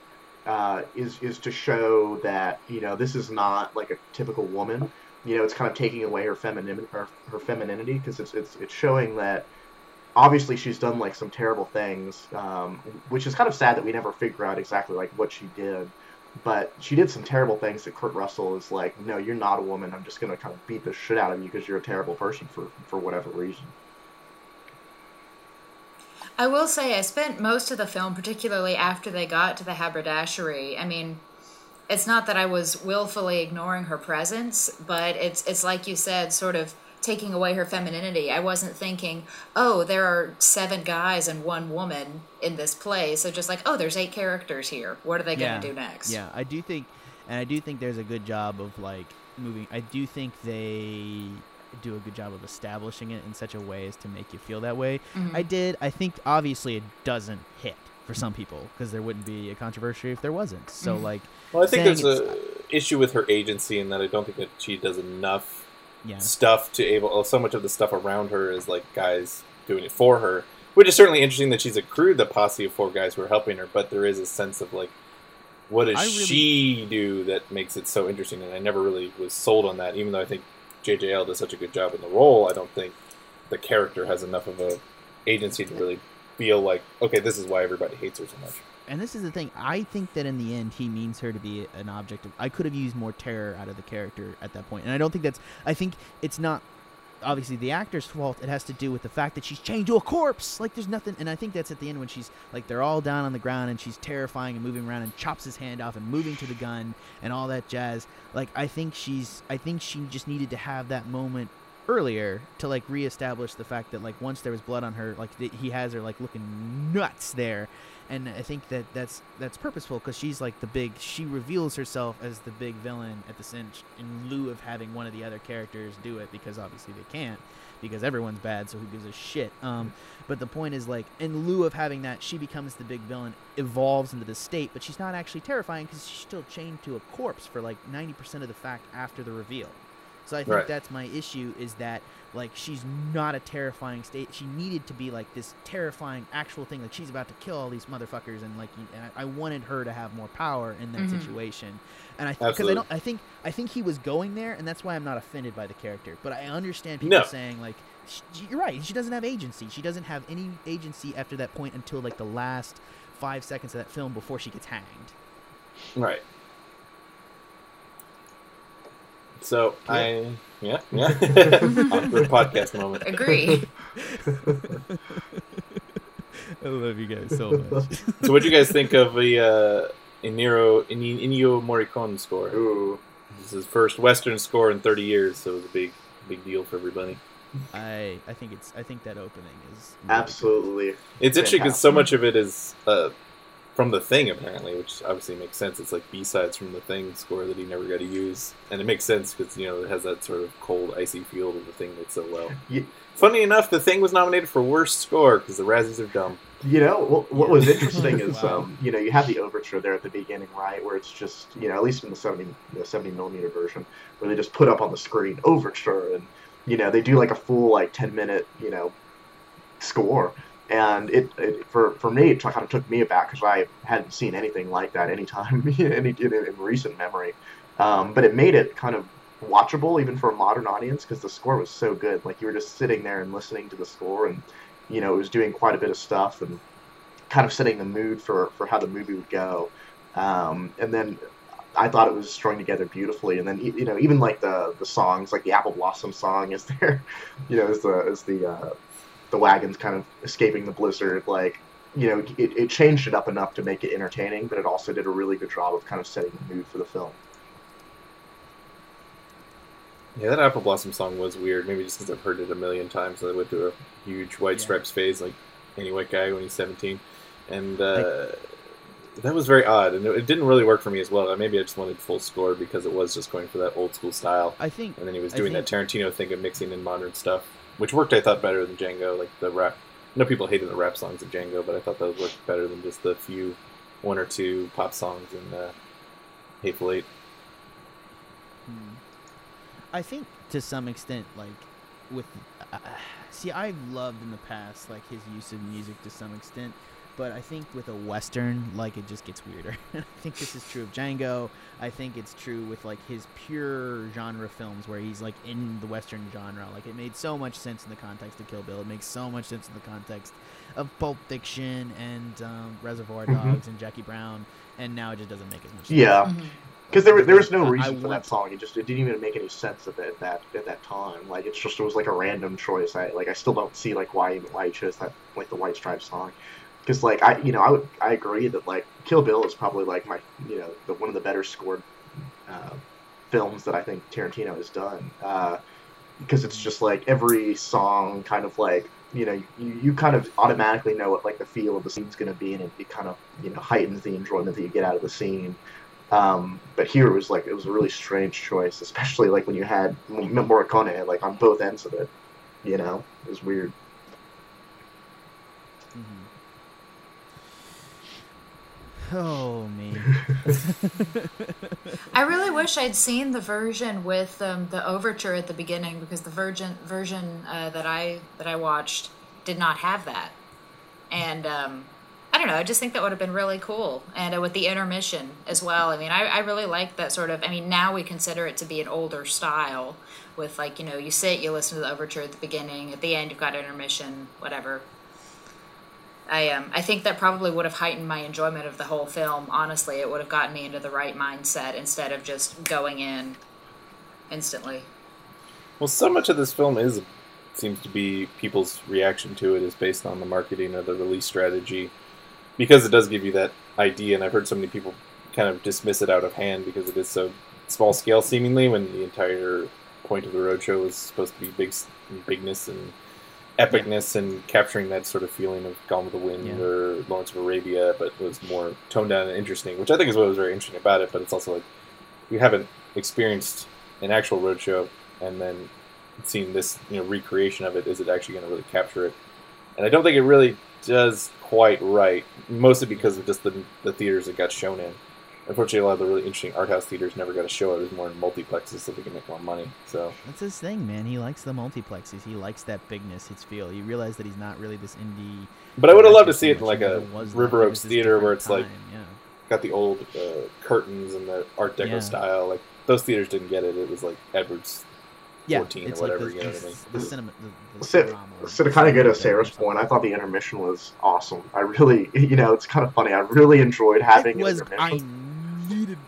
uh, is is to show that you know this is not like a typical woman. You know, it's kind of taking away her femininity her, her femininity because it's it's it's showing that obviously she's done like some terrible things, um, which is kind of sad that we never figure out exactly like what she did. But she did some terrible things that Kurt Russell is like, no, you're not a woman. I'm just gonna kind of beat the shit out of you because you're a terrible person for for whatever reason. I will say I spent most of the film, particularly after they got to the haberdashery. I mean, it's not that I was willfully ignoring her presence, but it's it's like you said, sort of taking away her femininity. I wasn't thinking, oh, there are seven guys and one woman in this play, so just like, oh, there's eight characters here. What are they Yeah. going to do next? Yeah, I do think, and I do think there's a good job of like moving. I do think they do a good job of establishing it in such a way as to make you feel that way. Mhm. I did. I think obviously it doesn't hit for some people because there wouldn't be a controversy if there wasn't. So Mhm. like, Well, I think there's a issue with her agency in that I don't think that she does enough yeah, stuff to able. Oh, so much of the stuff around her is like guys doing it for her, which is certainly interesting that she's accrued the posse of four guys who are helping her. But there is a sense of like, what does really- she do that makes it so interesting? And I never really was sold on that, even though I think JJL does such a good job in the role. I don't think the character has enough of a agency to really feel like, okay, this is why everybody hates her so much. And this is the thing. I think that in the end, he means her to be an object of. I could have used more terror out of the character at that point. and I don't think that's. I think it's not obviously the actor's fault. It has to do with the fact that she's chained to a corpse. Like there's nothing, and I think that's at the end when she's like they're all down on the ground and she's terrifying and moving around and chops his hand off and moving to the gun and all that jazz. Like I think she's. I think she just needed to have that moment earlier to like reestablish the fact that like once there was blood on her like th- he has her like looking nuts there and I think that that's that's purposeful because she's like the big. She reveals herself as the big villain at the cinch in lieu of having one of the other characters do it because obviously they can't because everyone's bad. So who gives a shit? Um, but the point is like in lieu of having that, she becomes the big villain, evolves into the state, but she's not actually terrifying because she's still chained to a corpse for like ninety percent of the fact after the reveal. So I think Right. that's my issue is that like she's not a terrifying state. She needed to be like this terrifying actual thing. Like she's about to kill all these motherfuckers, and like and I, I wanted her to have more power in that Mhm. situation. And I because I don't I think I think he was going there, and that's why I'm not offended by the character. But I understand people No. saying like. sh- You're right. She doesn't have agency. She doesn't have any agency after that point until like the last five seconds of that film before she gets hanged. Right. So I yeah yeah awkward podcast moment. Agree. I love you guys so much. So what do you guys think of the uh, Iniro Ini- Ennio Morricone score? Ooh. This is his first Western score in 30 years, so it was a big big deal for everybody. I I think it's I think that opening is really Absolutely. It's interesting because so much of it is uh, from the Thing, apparently, which obviously makes sense. It's like B sides from the Thing score that he never got to use, and it makes sense because you know it has that sort of cold, icy feel to the Thing that's so well. Ye- Funny enough, the Thing was nominated for worst score because the Razzies are dumb. You know what, what was interesting is Wow. um, you know you have the overture there at the beginning, right, where it's just you know at least in the seventy the seventy millimeter version, where they just put up on the screen overture, and you know they do like a full like ten minute you know score, and it, it for for me it kind of took me aback because I hadn't seen anything like that anytime any in, in recent memory, um, but it made it kind of watchable even for a modern audience because the score was so good. Like you were just sitting there and listening to the score and you know, it was doing quite a bit of stuff and kind of setting the mood for, for how the movie would go. Um, and then I thought it was strung together beautifully. And then, you know, even like the, the songs, like the Apple Blossom song is there, you know, as the, as the, uh, the wagons kind of escaping the blizzard, like, you know, it, it changed it up enough to make it entertaining, but it also did a really good job of kind of setting the mood for the film. Yeah, that Apple Blossom song was weird. Maybe just because I've heard it a million times. I went through a huge White Yeah. Stripes phase, like any white guy when he's 17. And uh, that was very odd. And it, it didn't really work for me as well. Maybe I just wanted full score because it was just going for that old school style. I think And then he was I doing that Tarantino thing of mixing in modern stuff, which worked, I thought, better than Django. Like the rap. I know people hated the rap songs of Django, but I thought those worked better than just the few, one or two pop songs in uh, Hateful Eight. Hmm. I think to some extent, like with, uh, see, I've loved in the past like his use of music to some extent, but I think with a western, like it just gets weirder. I think this is true of Django. I think it's true with like his pure genre films where he's like in the western genre. Like it made so much sense in the context of Kill Bill. It makes so much sense in the context of Pulp Fiction and um, Reservoir Mhm. Dogs and Jackie Brown, and now it just doesn't make as much sense. Yeah. Because there, was- there was no reason for that song. It just it didn't even make any sense at that at that at that time. Like it's just it was like a random choice. I like I still don't see like why why he chose that like the White Stripes song. Because like I you know I would I agree that like Kill Bill is probably like my you know the one of the better scored uh, films that I think Tarantino has done. Uh, because it's just like every song kind of like you know you, you kind of automatically know what like the feel of the scene's going to be and it, it kind of you know heightens the enjoyment that you get out of the scene um, but here it was like it was a really strange choice especially like when you had Morricone like on both ends of it you know it was weird Mhm. Oh man. I really wish I'd seen the version with um, the overture at the beginning because the version version uh, that I that I watched did not have that, and um, I don't know. I just think that would have been really cool, and uh, with the intermission as well. I mean, I, I really like that sort of. I mean, now we consider it to be an older style, with like you know, you sit, you listen to the overture at the beginning, at the end you've got intermission, whatever. I um I think that probably would have heightened my enjoyment of the whole film. Honestly, it would have gotten me into the right mindset instead of just going in instantly. Well, so much of this film is seems to be people's reaction to it is based on the marketing or the release strategy, because it does give you that idea. And I've heard so many people kind of dismiss it out of hand because it is so small scale, seemingly, when the entire point of the roadshow was supposed to be big, bigness and epicness and capturing that sort of feeling of Gone with the Wind Yeah. or Lawrence of Arabia, but was more toned down and interesting, which I think is what was very interesting about it. But it's also like you haven't experienced an actual roadshow and then seeing this you know recreation of it. Is it actually going to really capture it? And I don't think it really does quite right, mostly because of just the the theaters it got shown in. Unfortunately, a lot of the really interesting art house theaters never got a show. It was more in multiplexes so they can make more money. So That's his thing, man. He likes the multiplexes. He likes that bigness, its feel. He realized that he's not really this indie. But I would have loved to see it in like a was. River Oaks theater where different it's like yeah. got the old uh, curtains and the Art Deco Yeah. style. Like those theaters didn't get it. It was like Edwards. yeah, 14 or it's whatever, Like the, you know what I the, mean? the cinema, the, the So, cinerama, so to kind of go to Sarah's point, I thought the intermission was awesome. I really, you know, it's kind of funny. I really enjoyed having it was. an intermission. needed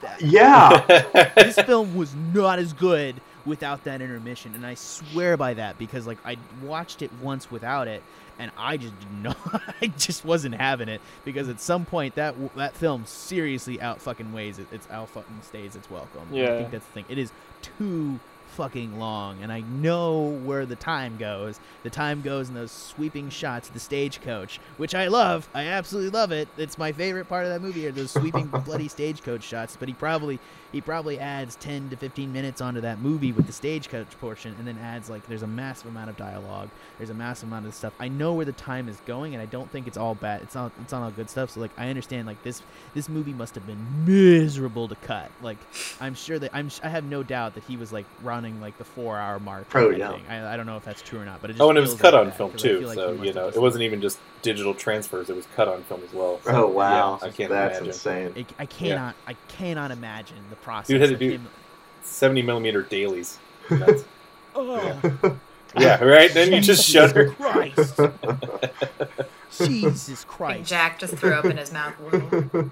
that. Yeah, this film was not as good without that intermission, and I swear by that because like I watched it once without it, and I just did not, I just wasn't having it because at some point that that film seriously out fucking weighs it, it's out fucking stays its welcome. And I think that's the thing. It is too fucking long, and I know where the time goes. The time goes in those sweeping shots of the stagecoach, which I love. I absolutely love it. It's my favorite part of that movie are those sweeping bloody stagecoach shots. But he probably he probably adds 10 to 15 minutes onto that movie with the stagecoach portion and then adds like there's a massive amount of dialogue there's a massive amount of stuff i know where the time is going and i don't think it's all bad it's not it's not all good stuff so like i understand like this this movie must have been miserable to cut like i'm sure that i'm i have no doubt that he was like running like the four hour mark Oh, yeah. everything. I, I don't know if that's true or not but it just oh, and it was cut like on that, film 'cause I too. like so you know, it wasn't even just digital transfers. It was cut on film as well. Oh, so, Oh wow, Yeah, I can't that's imagine. insane. it, i cannot i cannot imagine the process Dude had to do- him Seventy millimeter dailies. That's- oh yeah, right. Then you just Jesus shudder. Christ. Jesus And Christ. Jack just threw up in his mouth a little.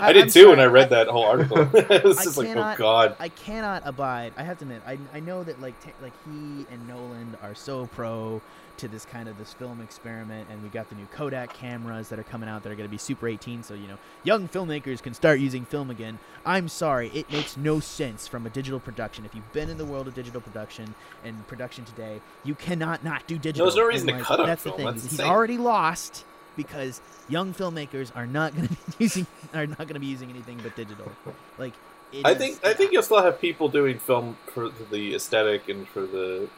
I did I'm too when I read that whole article. it was I just like, oh cannot- god. I cannot abide. I have to admit, I, I know that like t- like he and Nolan are so pro to this kind of this film experiment, and we got the new Kodak cameras that are coming out that are going to be Super 18, so you know young filmmakers can start using film again. I'm sorry, it makes no sense from a digital production. If you've been in the world of digital production and production today, you cannot not do digital. there's no reason to cut That's film. the thing. That's he's insane. already lost because young filmmakers are not going to be using are not going to be using anything but digital. Like I is- think I think you'll still have people doing film for the aesthetic and for the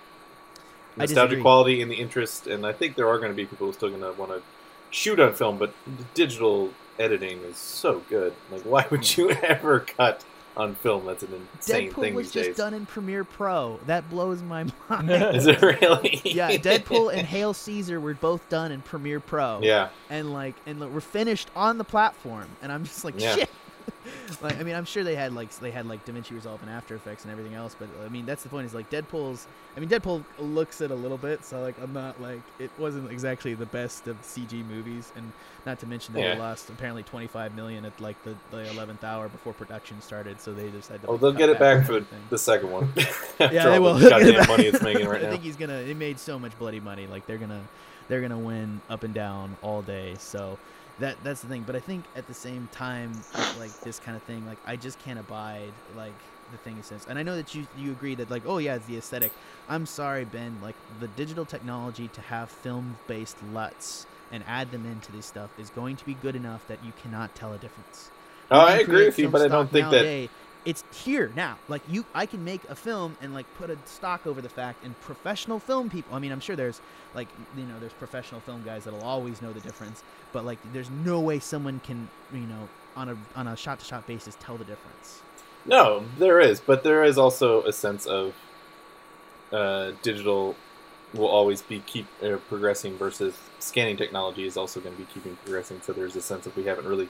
I nostalgic quality and the interest. And I think there are going to be people who are still going to want to shoot on film, but the digital editing is so good. Like, why would you ever cut on film? That's an insane Deadpool thing was these just days. done in Premiere Pro. That blows my mind. Is it really? yeah, Deadpool and Hail Caesar were both done in Premiere Pro. yeah. And like, and like, we're finished on the platform, and I'm just like, Yeah. shit. like, I mean, I'm sure they had like they had like DaVinci Resolve and After Effects and everything else, but I mean, that's the point. Is like Deadpool's. I mean, Deadpool looks it a little bit, so like, I'm not like it wasn't exactly the best of CG movies, and not to mention that Yeah. they lost apparently 25 million at like the, the 11th hour before production started, so they just had to. Oh, like, they'll get it back for the second one. yeah, they will. the They'll get it goddamn money it's making right I now. think he's gonna. It made so much bloody money. Like they're gonna, they're gonna win up and down all day. So that that's the thing. But I think at the same time, like this kind of thing, like I just can't abide like the thing is sense. And I know that you you agree that like oh yeah, it's the aesthetic. I'm sorry, Ben. Like the digital technology to have film based LUTs and add them into this stuff is going to be good enough that you cannot tell a difference. Oh, I agree with you, but I don't think that. it's here now. Like you, I can make a film and like put a stock over the fact. And professional film people. I mean, I'm sure there's like you know there's professional film guys that'll always know the difference. But like, there's no way someone can you know on a on a shot to shot basis tell the difference. No, there is, but there is also a sense of uh, digital will always be keep uh, progressing versus scanning technology is also going to be keeping progressing. So there's a sense of we haven't really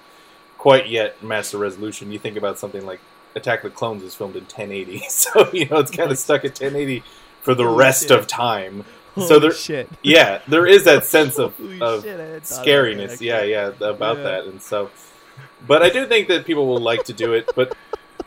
quite yet the resolution. You think about something like Attack of the Clones was filmed in 1080, so you know it's kind of stuck at 1080 for the rest of time. So there- shit. Yeah, there is that sense of, of shit, I hadn't thought about that, scariness. Yeah, yeah, about Yeah. that, and so. But I do think that people will like to do it, but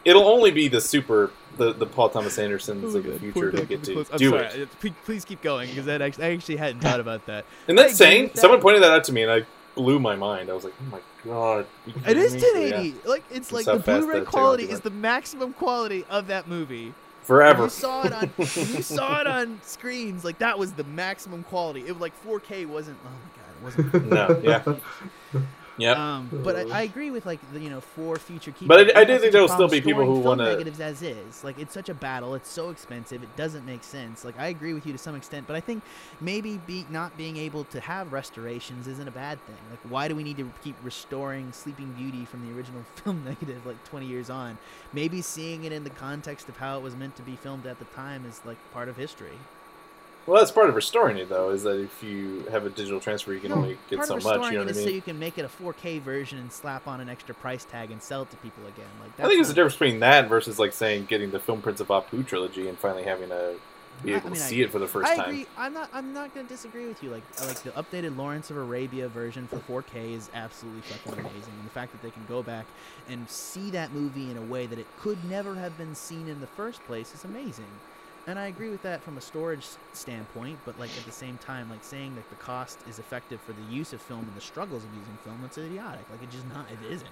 it'll only be the super, the, the Paul Thomas Andersons Oh of the future who get to do sorry, it. Please, please keep going because that actually, I actually hadn't thought about that. And that's saying, that. someone pointed that out to me, and I blew my mind. I was like, oh my god. It is 1080. Yeah. Like it's like how the Blu-ray quality is the maximum quality of that movie. Forever. You saw it on you saw it on screens like that was the maximum quality. It was like 4K wasn't. Oh my god, it wasn't. no, yeah. Yep. Um, but I, I agree with like the, you know for future keepers. But I- I do think there'll still be people who wanna- negatives as is. Like it's such a battle. It's so expensive. It doesn't make sense. Like I agree with you to some extent, but I think maybe be not being able to have restorations isn't a bad thing. Like why do we need to keep restoring Sleeping Beauty from the original film negative like 20 years on? Maybe seeing it in the context of how it was meant to be filmed at the time is like part of history. Well, that's part of restoring it, though, is that if you have a digital transfer, you can No, only get so much. You know it what I is so you can make it a 4K version and slap on an extra price tag and sell it to people again. Like I think there's a difference between that versus like saying getting the film prints of Apu trilogy and finally having to be able I mean, to I see it for the first I time. agree. I'm not. I'm not going to disagree with you. Like, I like the updated Lawrence of Arabia version for 4K is absolutely fucking amazing, and the fact that they can go back and see that movie in a way that it could never have been seen in the first place is amazing. And I agree with that from a storage standpoint, but like at the same time, like saying that the cost is effective for the use of film and the struggles of using film, it's idiotic. Like it just not. It isn't.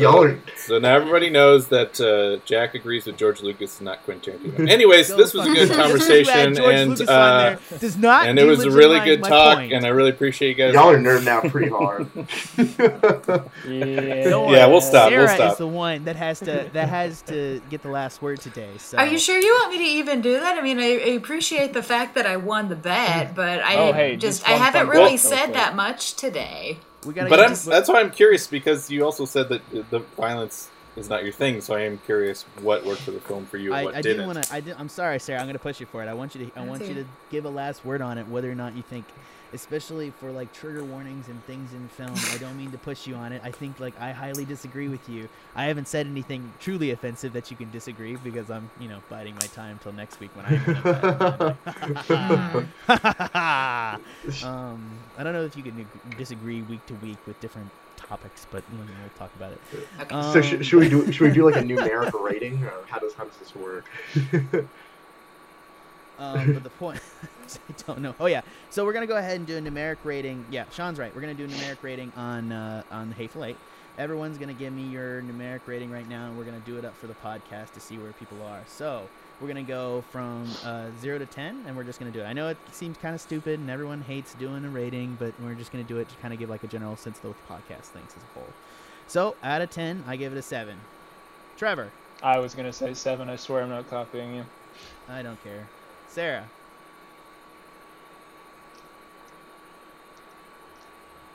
Y'all are So now everybody knows that uh, Jack agrees with George Lucas, and not Quentin Tarantino. Anyways, Go this was a fuck good yourself. conversation, George and Lucas on uh, there does not and it was a really good my talk, point. and I really appreciate you guys. y'all are nerding out pretty hard. Yeah. Don't Yeah, we'll stop, we'll Sarah stop. is the one that has to that has to get the last word today. So Are you sure you want me to even do that? I mean, I, I appreciate the fact that I won the bet, but I Oh, didn't hey, just, just I one haven't fun really fact real said quick. that much today. We gotta But get I'm, this- that's why I'm curious because you also said that the violence is not your thing. So I am curious what worked for the film for you and I, what I didn't. didn't want to. I did, I'm sorry, Sarah. I'm gonna push you for it. I want you to. I want you to give a last word on it, whether or not you think, especially for like trigger warnings and things in film. I don't mean to push you on it. I think like I highly disagree with you. I haven't said anything truly offensive that you can disagree because I'm, you know, biding my time till next week when I'm. Um, I don't know if you can disagree week to week with different topics, but you know, we'll talk about it. Okay. Um, so sh- should we do should we do like a numerical rating or how does how does this work? Um, but the point, I don't know. Oh yeah, so we're gonna go ahead and do a numeric rating. Yeah, Sean's right. We're gonna do a numeric rating on uh, on the Hateful Eight. Everyone's gonna give me your numeric rating right now, and we're gonna do it up for the podcast to see where people are. So we're gonna go from uh, zero to ten, and we're just gonna do it. I know it seems kind of stupid, and everyone hates doing a rating, but we're just gonna do it to kind of give like a general sense of what the podcast thinks as a whole. So out of ten, I give it a seven. Trevor, I was gonna say seven. I swear I'm not copying you. I don't care. Sarah.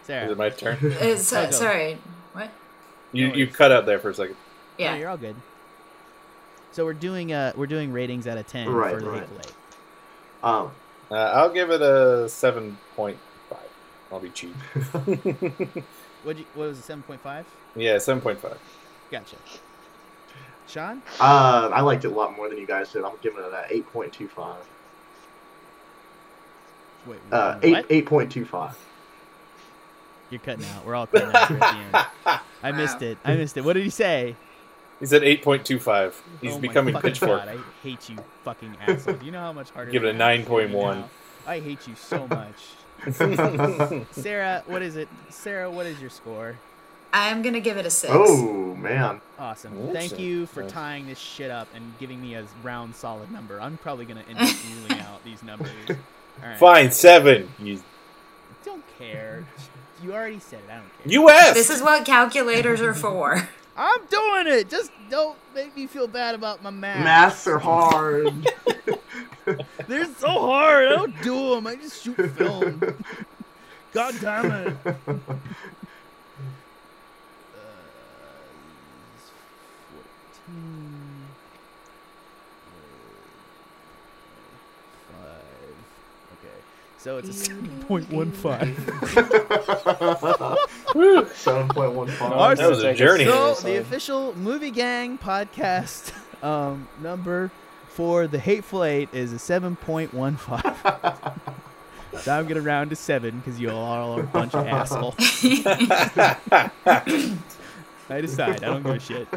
Is it my turn? Uh, so- Oh, go. sorry. What? You No you cut out there for a second. No, Yeah. you're all good. So we're doing uh we're doing ratings out of ten Right, for the right. Hateful Eight. Um, Uh, I'll give it a seven point five. I'll be cheap. What you what was it, seven point five? yeah, seven point five. Gotcha. Sean? uh, I liked it a lot more than you guys did. I'm giving it an eight point two five. Wait, Uh, what? eight eight point two five. You're cutting out. We're all cutting out at the end. I missed it. I missed it. What did he say? He said eight point two five. He's Oh becoming pitchfork. God, I hate you, fucking asshole. Do you know how much harder? Give it a the math is gonna be 9.1. I hate you so much. Sarah, what is it? Sarah, what is your score? I'm gonna give it a six. Oh man. Awesome. Awesome. Thank you for Nice. tying this shit up and giving me a round solid number. I'm probably gonna end up ruling out these numbers. All right. Fine, seven. You, Don't care. You already said it. I don't care. you asked. This is what calculators are for. I'm doing it. Just don't make me feel bad about my math. Maths are hard. They're so hard. I don't do them. I just shoot film. God damn it. Uh, is 14. uh, five. Okay. So it's a 7.15. Seven point one Our- five. That was a journey. So So the official Movie Gang podcast um, number for the Hateful Eight is a 7.15. so I'm gonna round to seven because you all are a bunch of assholes. I decide. I don't give a shit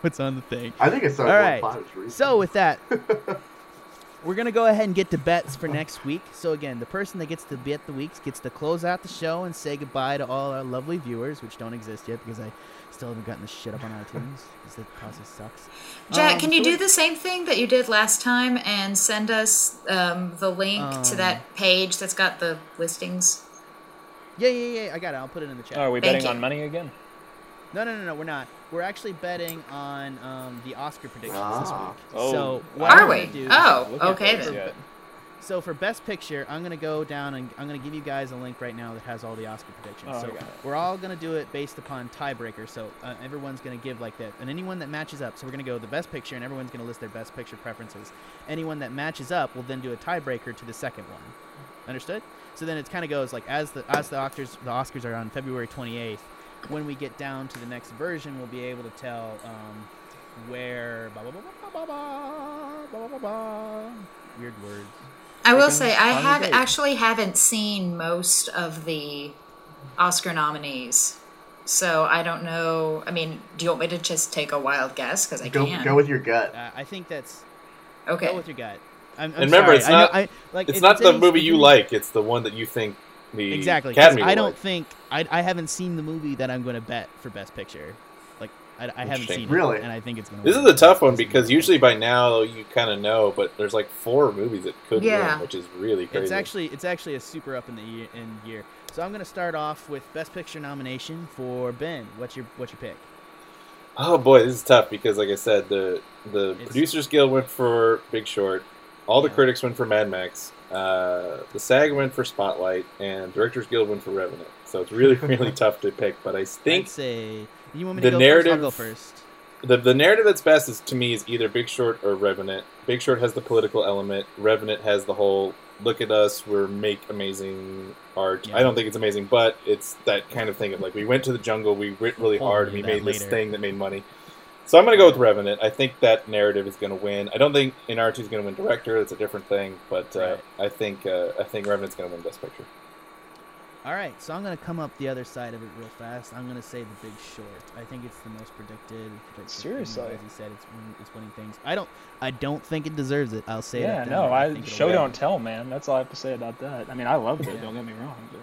what's on the thing. I think it's seven All point right. five. So with that, we're gonna go ahead and get to bets for next week. So again, the person that gets to bet the weeks gets to close out the show and say goodbye to all our lovely viewers, which don't exist yet because I still haven't gotten the shit up on iTunes because the process sucks. Jack, Um, can you do the same thing that you did last time and send us um, the link to Um, that page that's got the listings? Yeah, yeah, yeah. I got it. I'll put it in the chat. Oh, are we Thank betting you. on money again? No, no, no, no. We're not. We're actually betting on um, the Oscar predictions this Ah. week. Oh. So what Are I'm we? gonna do- Oh, okay then. yet. So for Best Picture, I'm gonna go down and I'm gonna give you guys a link right now that has all the Oscar predictions. Oh, so we're all gonna do it based upon tiebreaker. So uh, everyone's gonna give like that, and anyone that matches up. So we're gonna go the Best Picture, and everyone's gonna list their Best Picture preferences. Anyone that matches up will then do a tiebreaker to the second one. Understood? So then it kind of goes like as the as the Oscars the Oscars are on February 28th when we get down to the next version, we'll be able to tell um, where. Bah, bah, bah, Weird words. I will say I have actually haven't seen most of the Oscar nominees, so I don't know. I mean, do you want me to just take a wild guess? Because I go, can. Go with your gut. Uh, I think that's okay. Go with your gut. I'm, I'm and remember, sorry. it's not I know, I, like, it's, it's not the movie you like; it's the one that you think the Exactly. 'cause Academy I don't think I, I haven't seen the movie that I'm going to bet for Best Picture. Like I, I haven't seen Really? it, and I think it's going to. Be. This is a tough one because usually by now you kind of know, but there's like four movies that could Yeah. win, which is really crazy. It's actually it's actually a super up in the year, in year. So I'm going to start off with Best Picture nomination for Ben. What's your what's your pick? Oh boy, this is tough because, like I said, the the It's- Producers Guild went for Big Short, all the critics went for Mad Max, uh, the SAG went for Spotlight, and Directors Guild went for Revenant. So it's really really tough to pick. But I think I'd say you want me the to go narrative- first? First. the the narrative that's best is to me is either Big Short or Revenant. Big Short has the political element. Revenant has the whole look at us, we're make amazing art. Yeah. I don't think it's amazing, but it's that kind of thing of like we went to the jungle, we went really hard, do we made this thing that made money. So I'm gonna go with Revenant. I think that narrative is gonna win. I don't think Inarritu is gonna win director. That's a different thing, but uh, Right. I think uh, I think Revenant's gonna win Best Picture. All right, so I'm gonna come up the other side of it real fast. I'm gonna say The Big Short. I think it's the most predicted. predicted Seriously? As he said, it's win- it's winning things. I don't I don't think it deserves it. I'll say Yeah, that. no, down. I show don't tell, man. That's all I have to say about that. I mean, I loved it. Yeah. Don't get me wrong. But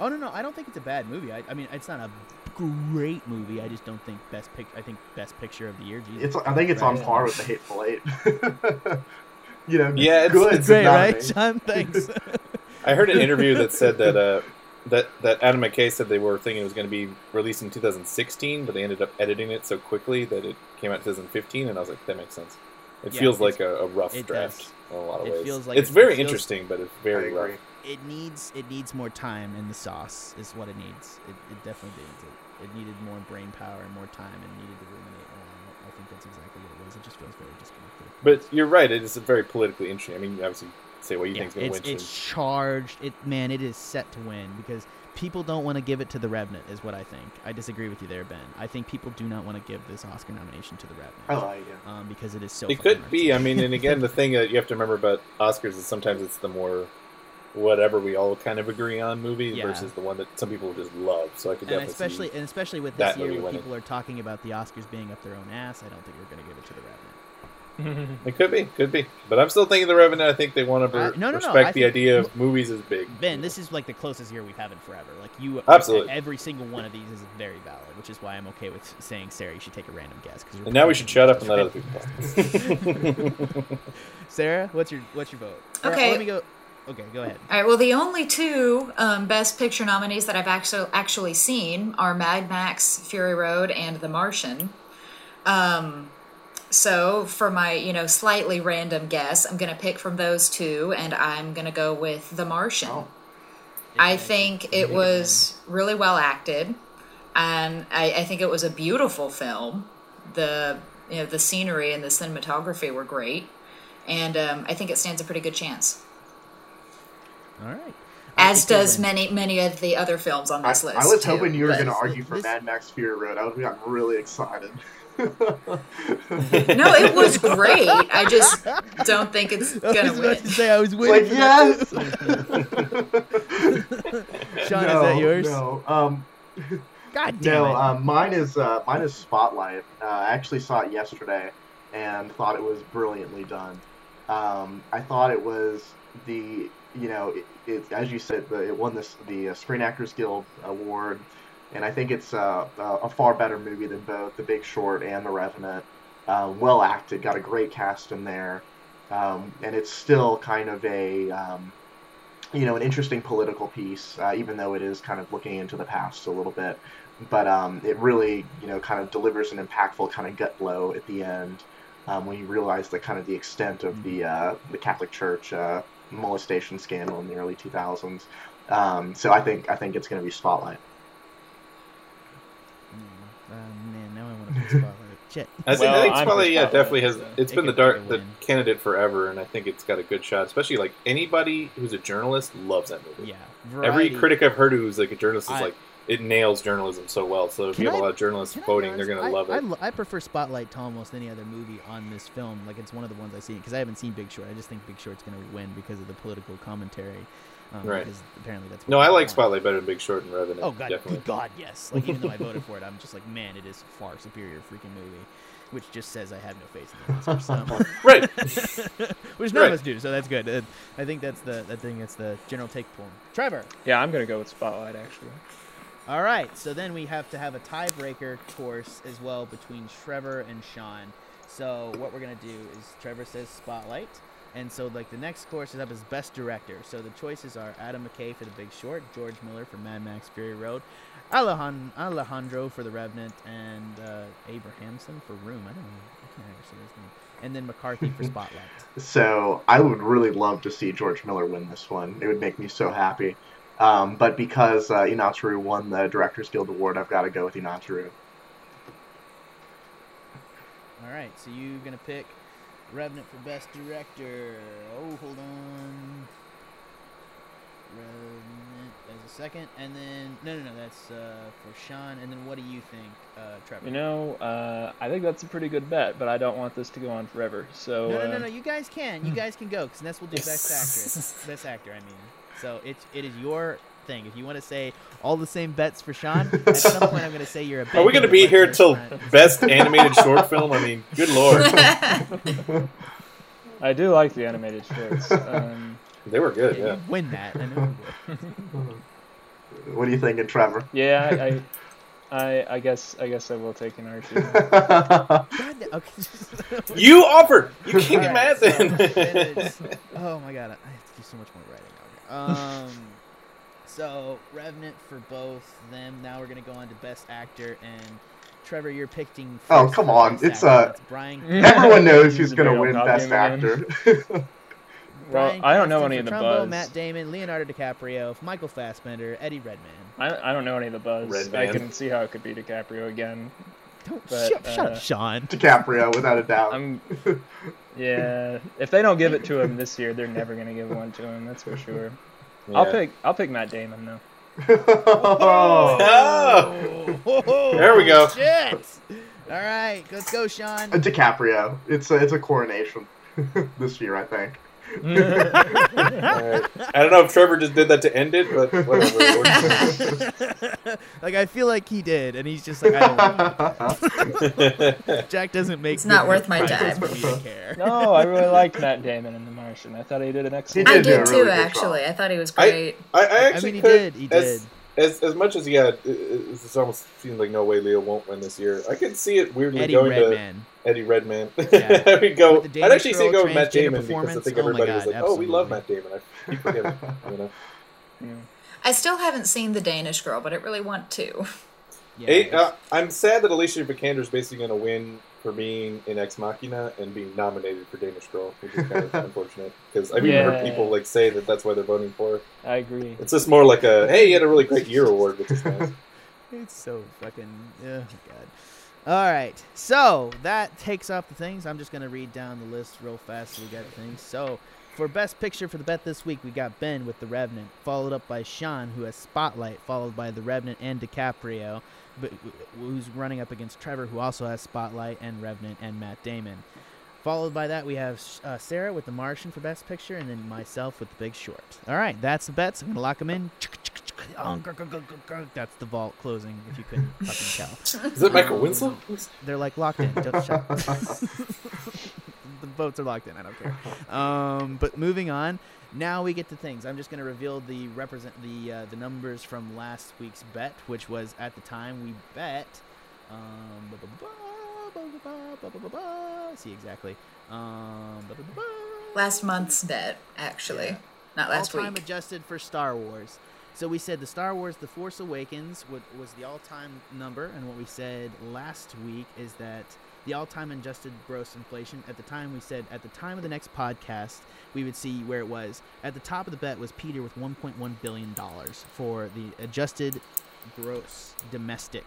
Oh no, no, I don't think it's a bad movie. I, I mean, it's not a great movie. I just don't think best pic. I think best picture of the year. Jesus. It's I think it's on par with the Hateful Eight. you know, Yeah, it's- good. it's great, but not right. John? Thanks. I heard an interview that said that uh, that that Adam McKay said they were thinking it was going to be released in 2016, but they ended up editing it so quickly that it came out in 2015, and I was like, that makes sense. It Yeah, feels like a, a rough draft does. in a lot of It ways. feels like it's it- very it feels- interesting, but it's very rough. It needs it needs more time in the sauce. Is what it needs. It, it definitely needs it. It needed more brain power and more time, and needed to ruminate more on it. I think that's exactly what it was. It just feels very disconnected. But you're right; it is very politically interesting. I mean, obviously say what you yeah, think is going it's to win. it's charged. It man, it is set to win because people don't want to give it to the Revenant. Is what I think. I disagree with you there, Ben. I think people do not want to give this Oscar nomination to the Revenant. Oh, yeah. Um, because it is so. it could be. I mean, and again, the thing that you have to remember about Oscars is sometimes it's the more whatever we all kind of agree on movie Yeah. versus the one that some people just love. So I could and definitely especially see. and especially with this year, where winning. people are talking about the Oscars being up their own ass, I don't think we're going to give it to the Revenant. It could be, could be, but I'm still thinking the Revenant. I think they want to Uh, no, no, no, respect I the idea of movies as big. Ben, this is like the closest year we've had in forever. Like you, Absolutely. every single one of these is very valid, which is why I'm okay with saying Sarah. You should take a random guess. Cause and now we should shut up and let other probably- people talk. Sarah, what's your what's your vote? Or, Okay. let me go. Okay, go ahead. All right. Well, the only two um, Best Picture nominees that I've actually actually seen are Mad Max: Fury Road and The Martian. Um, so for my you know slightly random guess, I'm gonna pick from those two, and I'm gonna go with The Martian. Oh. I think it was really well acted, and I, I think it was a beautiful film. The you know the scenery and the cinematography were great, and um, I think it stands a pretty good chance. Good. All right. I As does win. many many of the other films on I, this list. I was too. hoping you were going to argue for this- Mad Max Fury Road. I would have gotten really excited. No, it was great. I just don't think it's I gonna was win. about to say I was like waiting. for yes. that. Sean, no, is that yours? No, um, God damn no. it. Um, mine is uh, mine is Spotlight. Uh, I actually saw it yesterday and thought it was brilliantly done. Um, I thought it was the you know it, it as you said the, it won this the uh, Screen Actors Guild award, and I think it's uh, a, a far better movie than both The Big Short and The Revenant. Uh, well acted, got a great cast in there, um, and it's still kind of a um, you know, an interesting political piece, uh, even though it is kind of looking into the past a little bit. But um, it really, you know, kind of delivers an impactful kind of gut blow at the end um, when you realize the kind of the extent of the uh, the Catholic Church uh, molestation scandal in the early 2000s. Um, so I think I think it's going to be Spotlight. Mm, uh, man, now I want to Spotlight. Shit. I think, Well, I think Spotlight, yeah, Spotlight, definitely has. so- It's It been the dark, the candidate forever, and I think it's got a good shot. Especially like anybody who's a journalist loves that movie. Yeah. Every critic I've heard who's like a journalist is I- like it nails journalism so well. So if Can you have I- a lot of journalists Can voting, they're gonna I, love it. lo- I prefer Spotlight to almost any other movie on this film. Like it's one of the ones I see because I haven't seen Big Short. I just think Big Short's going to win because of the political commentary. Um, Right. Because apparently that's. What no, I like want. Spotlight better than Big Short and Revenant. Oh god, definitely. good god, yes. Like even though I voted for it, I'm just like, man, it is far superior freaking movie, which just says I have no faith in the Oscars. So. Right. which none of Right. us do, so that's good. I think that's the I think that's the general take pool. Trevor. Yeah, I'm gonna go with Spotlight actually. All right, so then we have to have a tiebreaker course as well between Trevor and Sean. So what we're gonna do is Trevor says Spotlight, and so like the next course is up is Best Director. So the choices are Adam McKay for The Big Short, George Miller for Mad Max Fury Road, Alejandro for The Revenant, and uh, Abrahamson for Room. I don't know, I can't ever say his name. And then McCarthy for Spotlight. So I would really love to see George Miller win this one. It would make me so happy. Um, but because uh, Iñárritu won the Directors Guild Award, I've got to go with Iñárritu. All right, so you're gonna pick Revenant for Best Director. Oh, hold on. Revenant as a second, and then no, no, no, that's uh, for Sean. And then what do you think, uh, Trevor? You know, uh, I think that's a pretty good bet, but I don't want this to go on forever. So no, no, no, uh, no. You guys can. You guys can go because Ness will do Best Actress. Best Actor, I mean. So it's it is your thing. If you want to say all the same bets for Sean, at some point I'm going to say you're a. Are we gonna be here till friend. best animated short film? I mean, good lord, I do like the animated shorts. Um, they were good. Yeah, Yeah. win that. I know. you would. What are you thinking, Trevor? yeah, I, I, I, I guess, I guess I will take an Archie. God, okay. You offered. You can't get All mad right, so then. then oh my god, I have to do so much more writing. Okay. Um, so Revenant for both them. Now we're gonna go on to Best Actor and Trevor. You're picking. Oh, come on, it's, Actor. uh, That's Brian. Everyone knows who's going to win Best. Actor. Brian Well, I don't know any of the Trumbo, buzz. Matt Damon, Leonardo DiCaprio, Michael Fassbender, Eddie Redmayne. I, I don't know any of the buzz. Red I can see how it could be DiCaprio again. Don't But, shut, shut uh, up, Sean. DiCaprio, without a doubt. I'm, yeah. If they don't give it to him this year, they're never gonna give one to him. That's for sure. I'll pick, I'll pick Matt Damon though. Oh. There we go. Shit. All right, let's go, Sean. DiCaprio. It's a, it's a coronation this year, I think. All right. I don't know if Trevor just did that to end it, but whatever. like I feel like he did, and he's just like, I don't. Jack doesn't make. It's not worth my time. For me to care. no, I really liked Matt Damon in The Martian. I thought he did an excellent. He I did do did really too, good actually. job. I thought he was great. I, I I actually mean, he could, did. He did. As, as as much as yeah, it, it, it's almost seems like no way Leo won't win this year. I could see it weirdly Eddie going Redmayne. to Eddie Redmayne. Yeah. I would go. The I'd actually Danish see it girl go with Matt Damon because I performance? think Oh my everybody was God, like, "Oh, we love. Matt Damon." I keep forgetting. you know. Yeah. I still haven't seen The Danish Girl, but I really want to. Yeah, Hey, it's- uh, I'm sad that Alicia Vikander is basically going to win for being in Ex Machina and being nominated for Danish Girl, which is kind of unfortunate because I've even heard people like say that that's why they're voting for. I agree. It's just more like a hey, you had a really great year award, which is nice. It's so fucking. Oh god. All right, so that takes off the things. I'm just gonna read down the list real fast so we got things. So for best picture for the bet this week, we got Ben with The Revenant, followed up by Sean who has Spotlight, followed by The Revenant and DiCaprio, who's running up against Trevor who also has Spotlight and Revenant and Matt Damon. Followed by that, we have uh, Sarah with The Martian for Best Picture, and then myself with The Big Short. All right, that's the bets. I'm gonna lock them in. That's the vault closing. If you couldn't fucking tell, Is it Michael Winslow? they're like locked in. Don't shut. the votes are locked in. I don't care. Um, but moving on. Now we get to things. I'm just going to reveal the represent the uh, the numbers from last week's bet, which was at the time we bet. Um, see exactly. Um, last month's bet, actually, yeah. not last all-time week. adjusted for Star Wars. So we said the Star Wars, The Force Awakens, was the all-time number, and what we said last week is that the all-time adjusted gross inflation. At the time, we said at the time of the next podcast, we would see where it was. At the top of the bet was Peter with 1.1 billion dollars for the adjusted gross domestic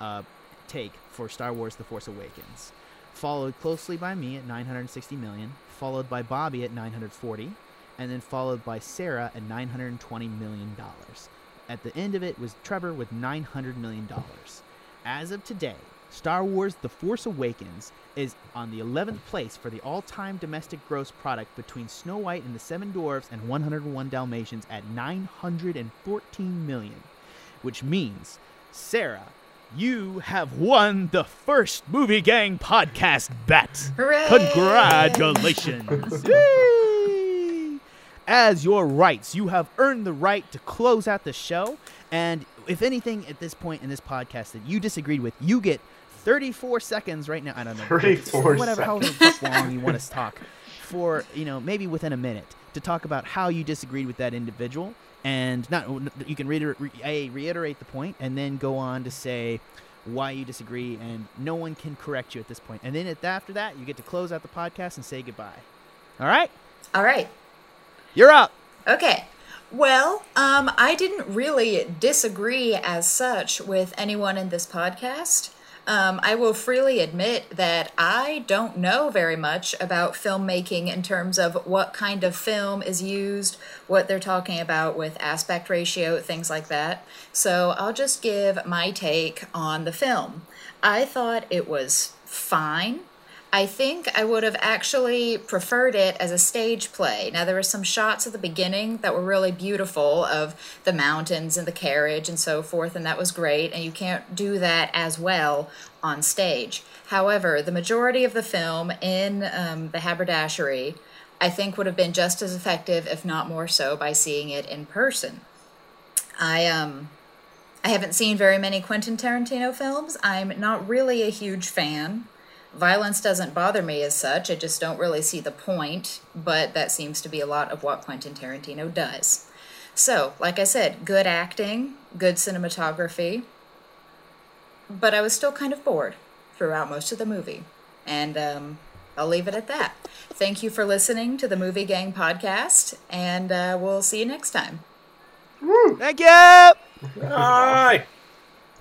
uh, take for Star Wars: The Force Awakens, followed closely by me at 960 million, followed by Bobby at 940, and then followed by Sarah at 920 million dollars. At the end of it was Trevor with 900 million dollars. As of today, Star Wars: The Force Awakens is on the 11th place for the all-time domestic gross product between Snow White and the Seven Dwarfs and 101 Dalmatians at 914 million, which means Sarah, you have won the first Movie Gang podcast bet. Hooray! Congratulations! As your rights, you have earned the right to close out the show. And if anything at this point in this podcast that you disagreed with, you get 34 seconds right now. I don't know. 34 Whatever, however long you want us to talk. For, you know, maybe within a minute to talk about how you disagreed with that individual. And not, you can reiter- re- A, reiterate the point and then go on to say why you disagree, and no one can correct you at this point. And then at, after that, you get to close out the podcast and say goodbye. All right? All right. You're up. Okay. Well, um, I didn't really disagree as such with anyone in this podcast. Um, I will freely admit that I don't know very much about filmmaking in terms of what kind of film is used, what they're talking about with aspect ratio, things like that. So I'll just give my take on the film. I thought it was fine. I think I would have actually preferred it as a stage play. Now, there were some shots at the beginning that were really beautiful of the mountains and the carriage and so forth, and that was great, and you can't do that as well on stage. However, the majority of the film in um, the haberdashery, I think, would have been just as effective, if not more so, by seeing it in person. I, um, I haven't seen very many Quentin Tarantino films. I'm not really a huge fan. Violence doesn't bother me as such. I just don't really see the point, but that seems to be a lot of what Quentin Tarantino does. So, like I said, good acting, good cinematography, but I was still kind of bored throughout most of the movie. And um, I'll leave it at that. Thank you for listening to the Movie Gang podcast, and uh, we'll see you next time. Thank you. Bye.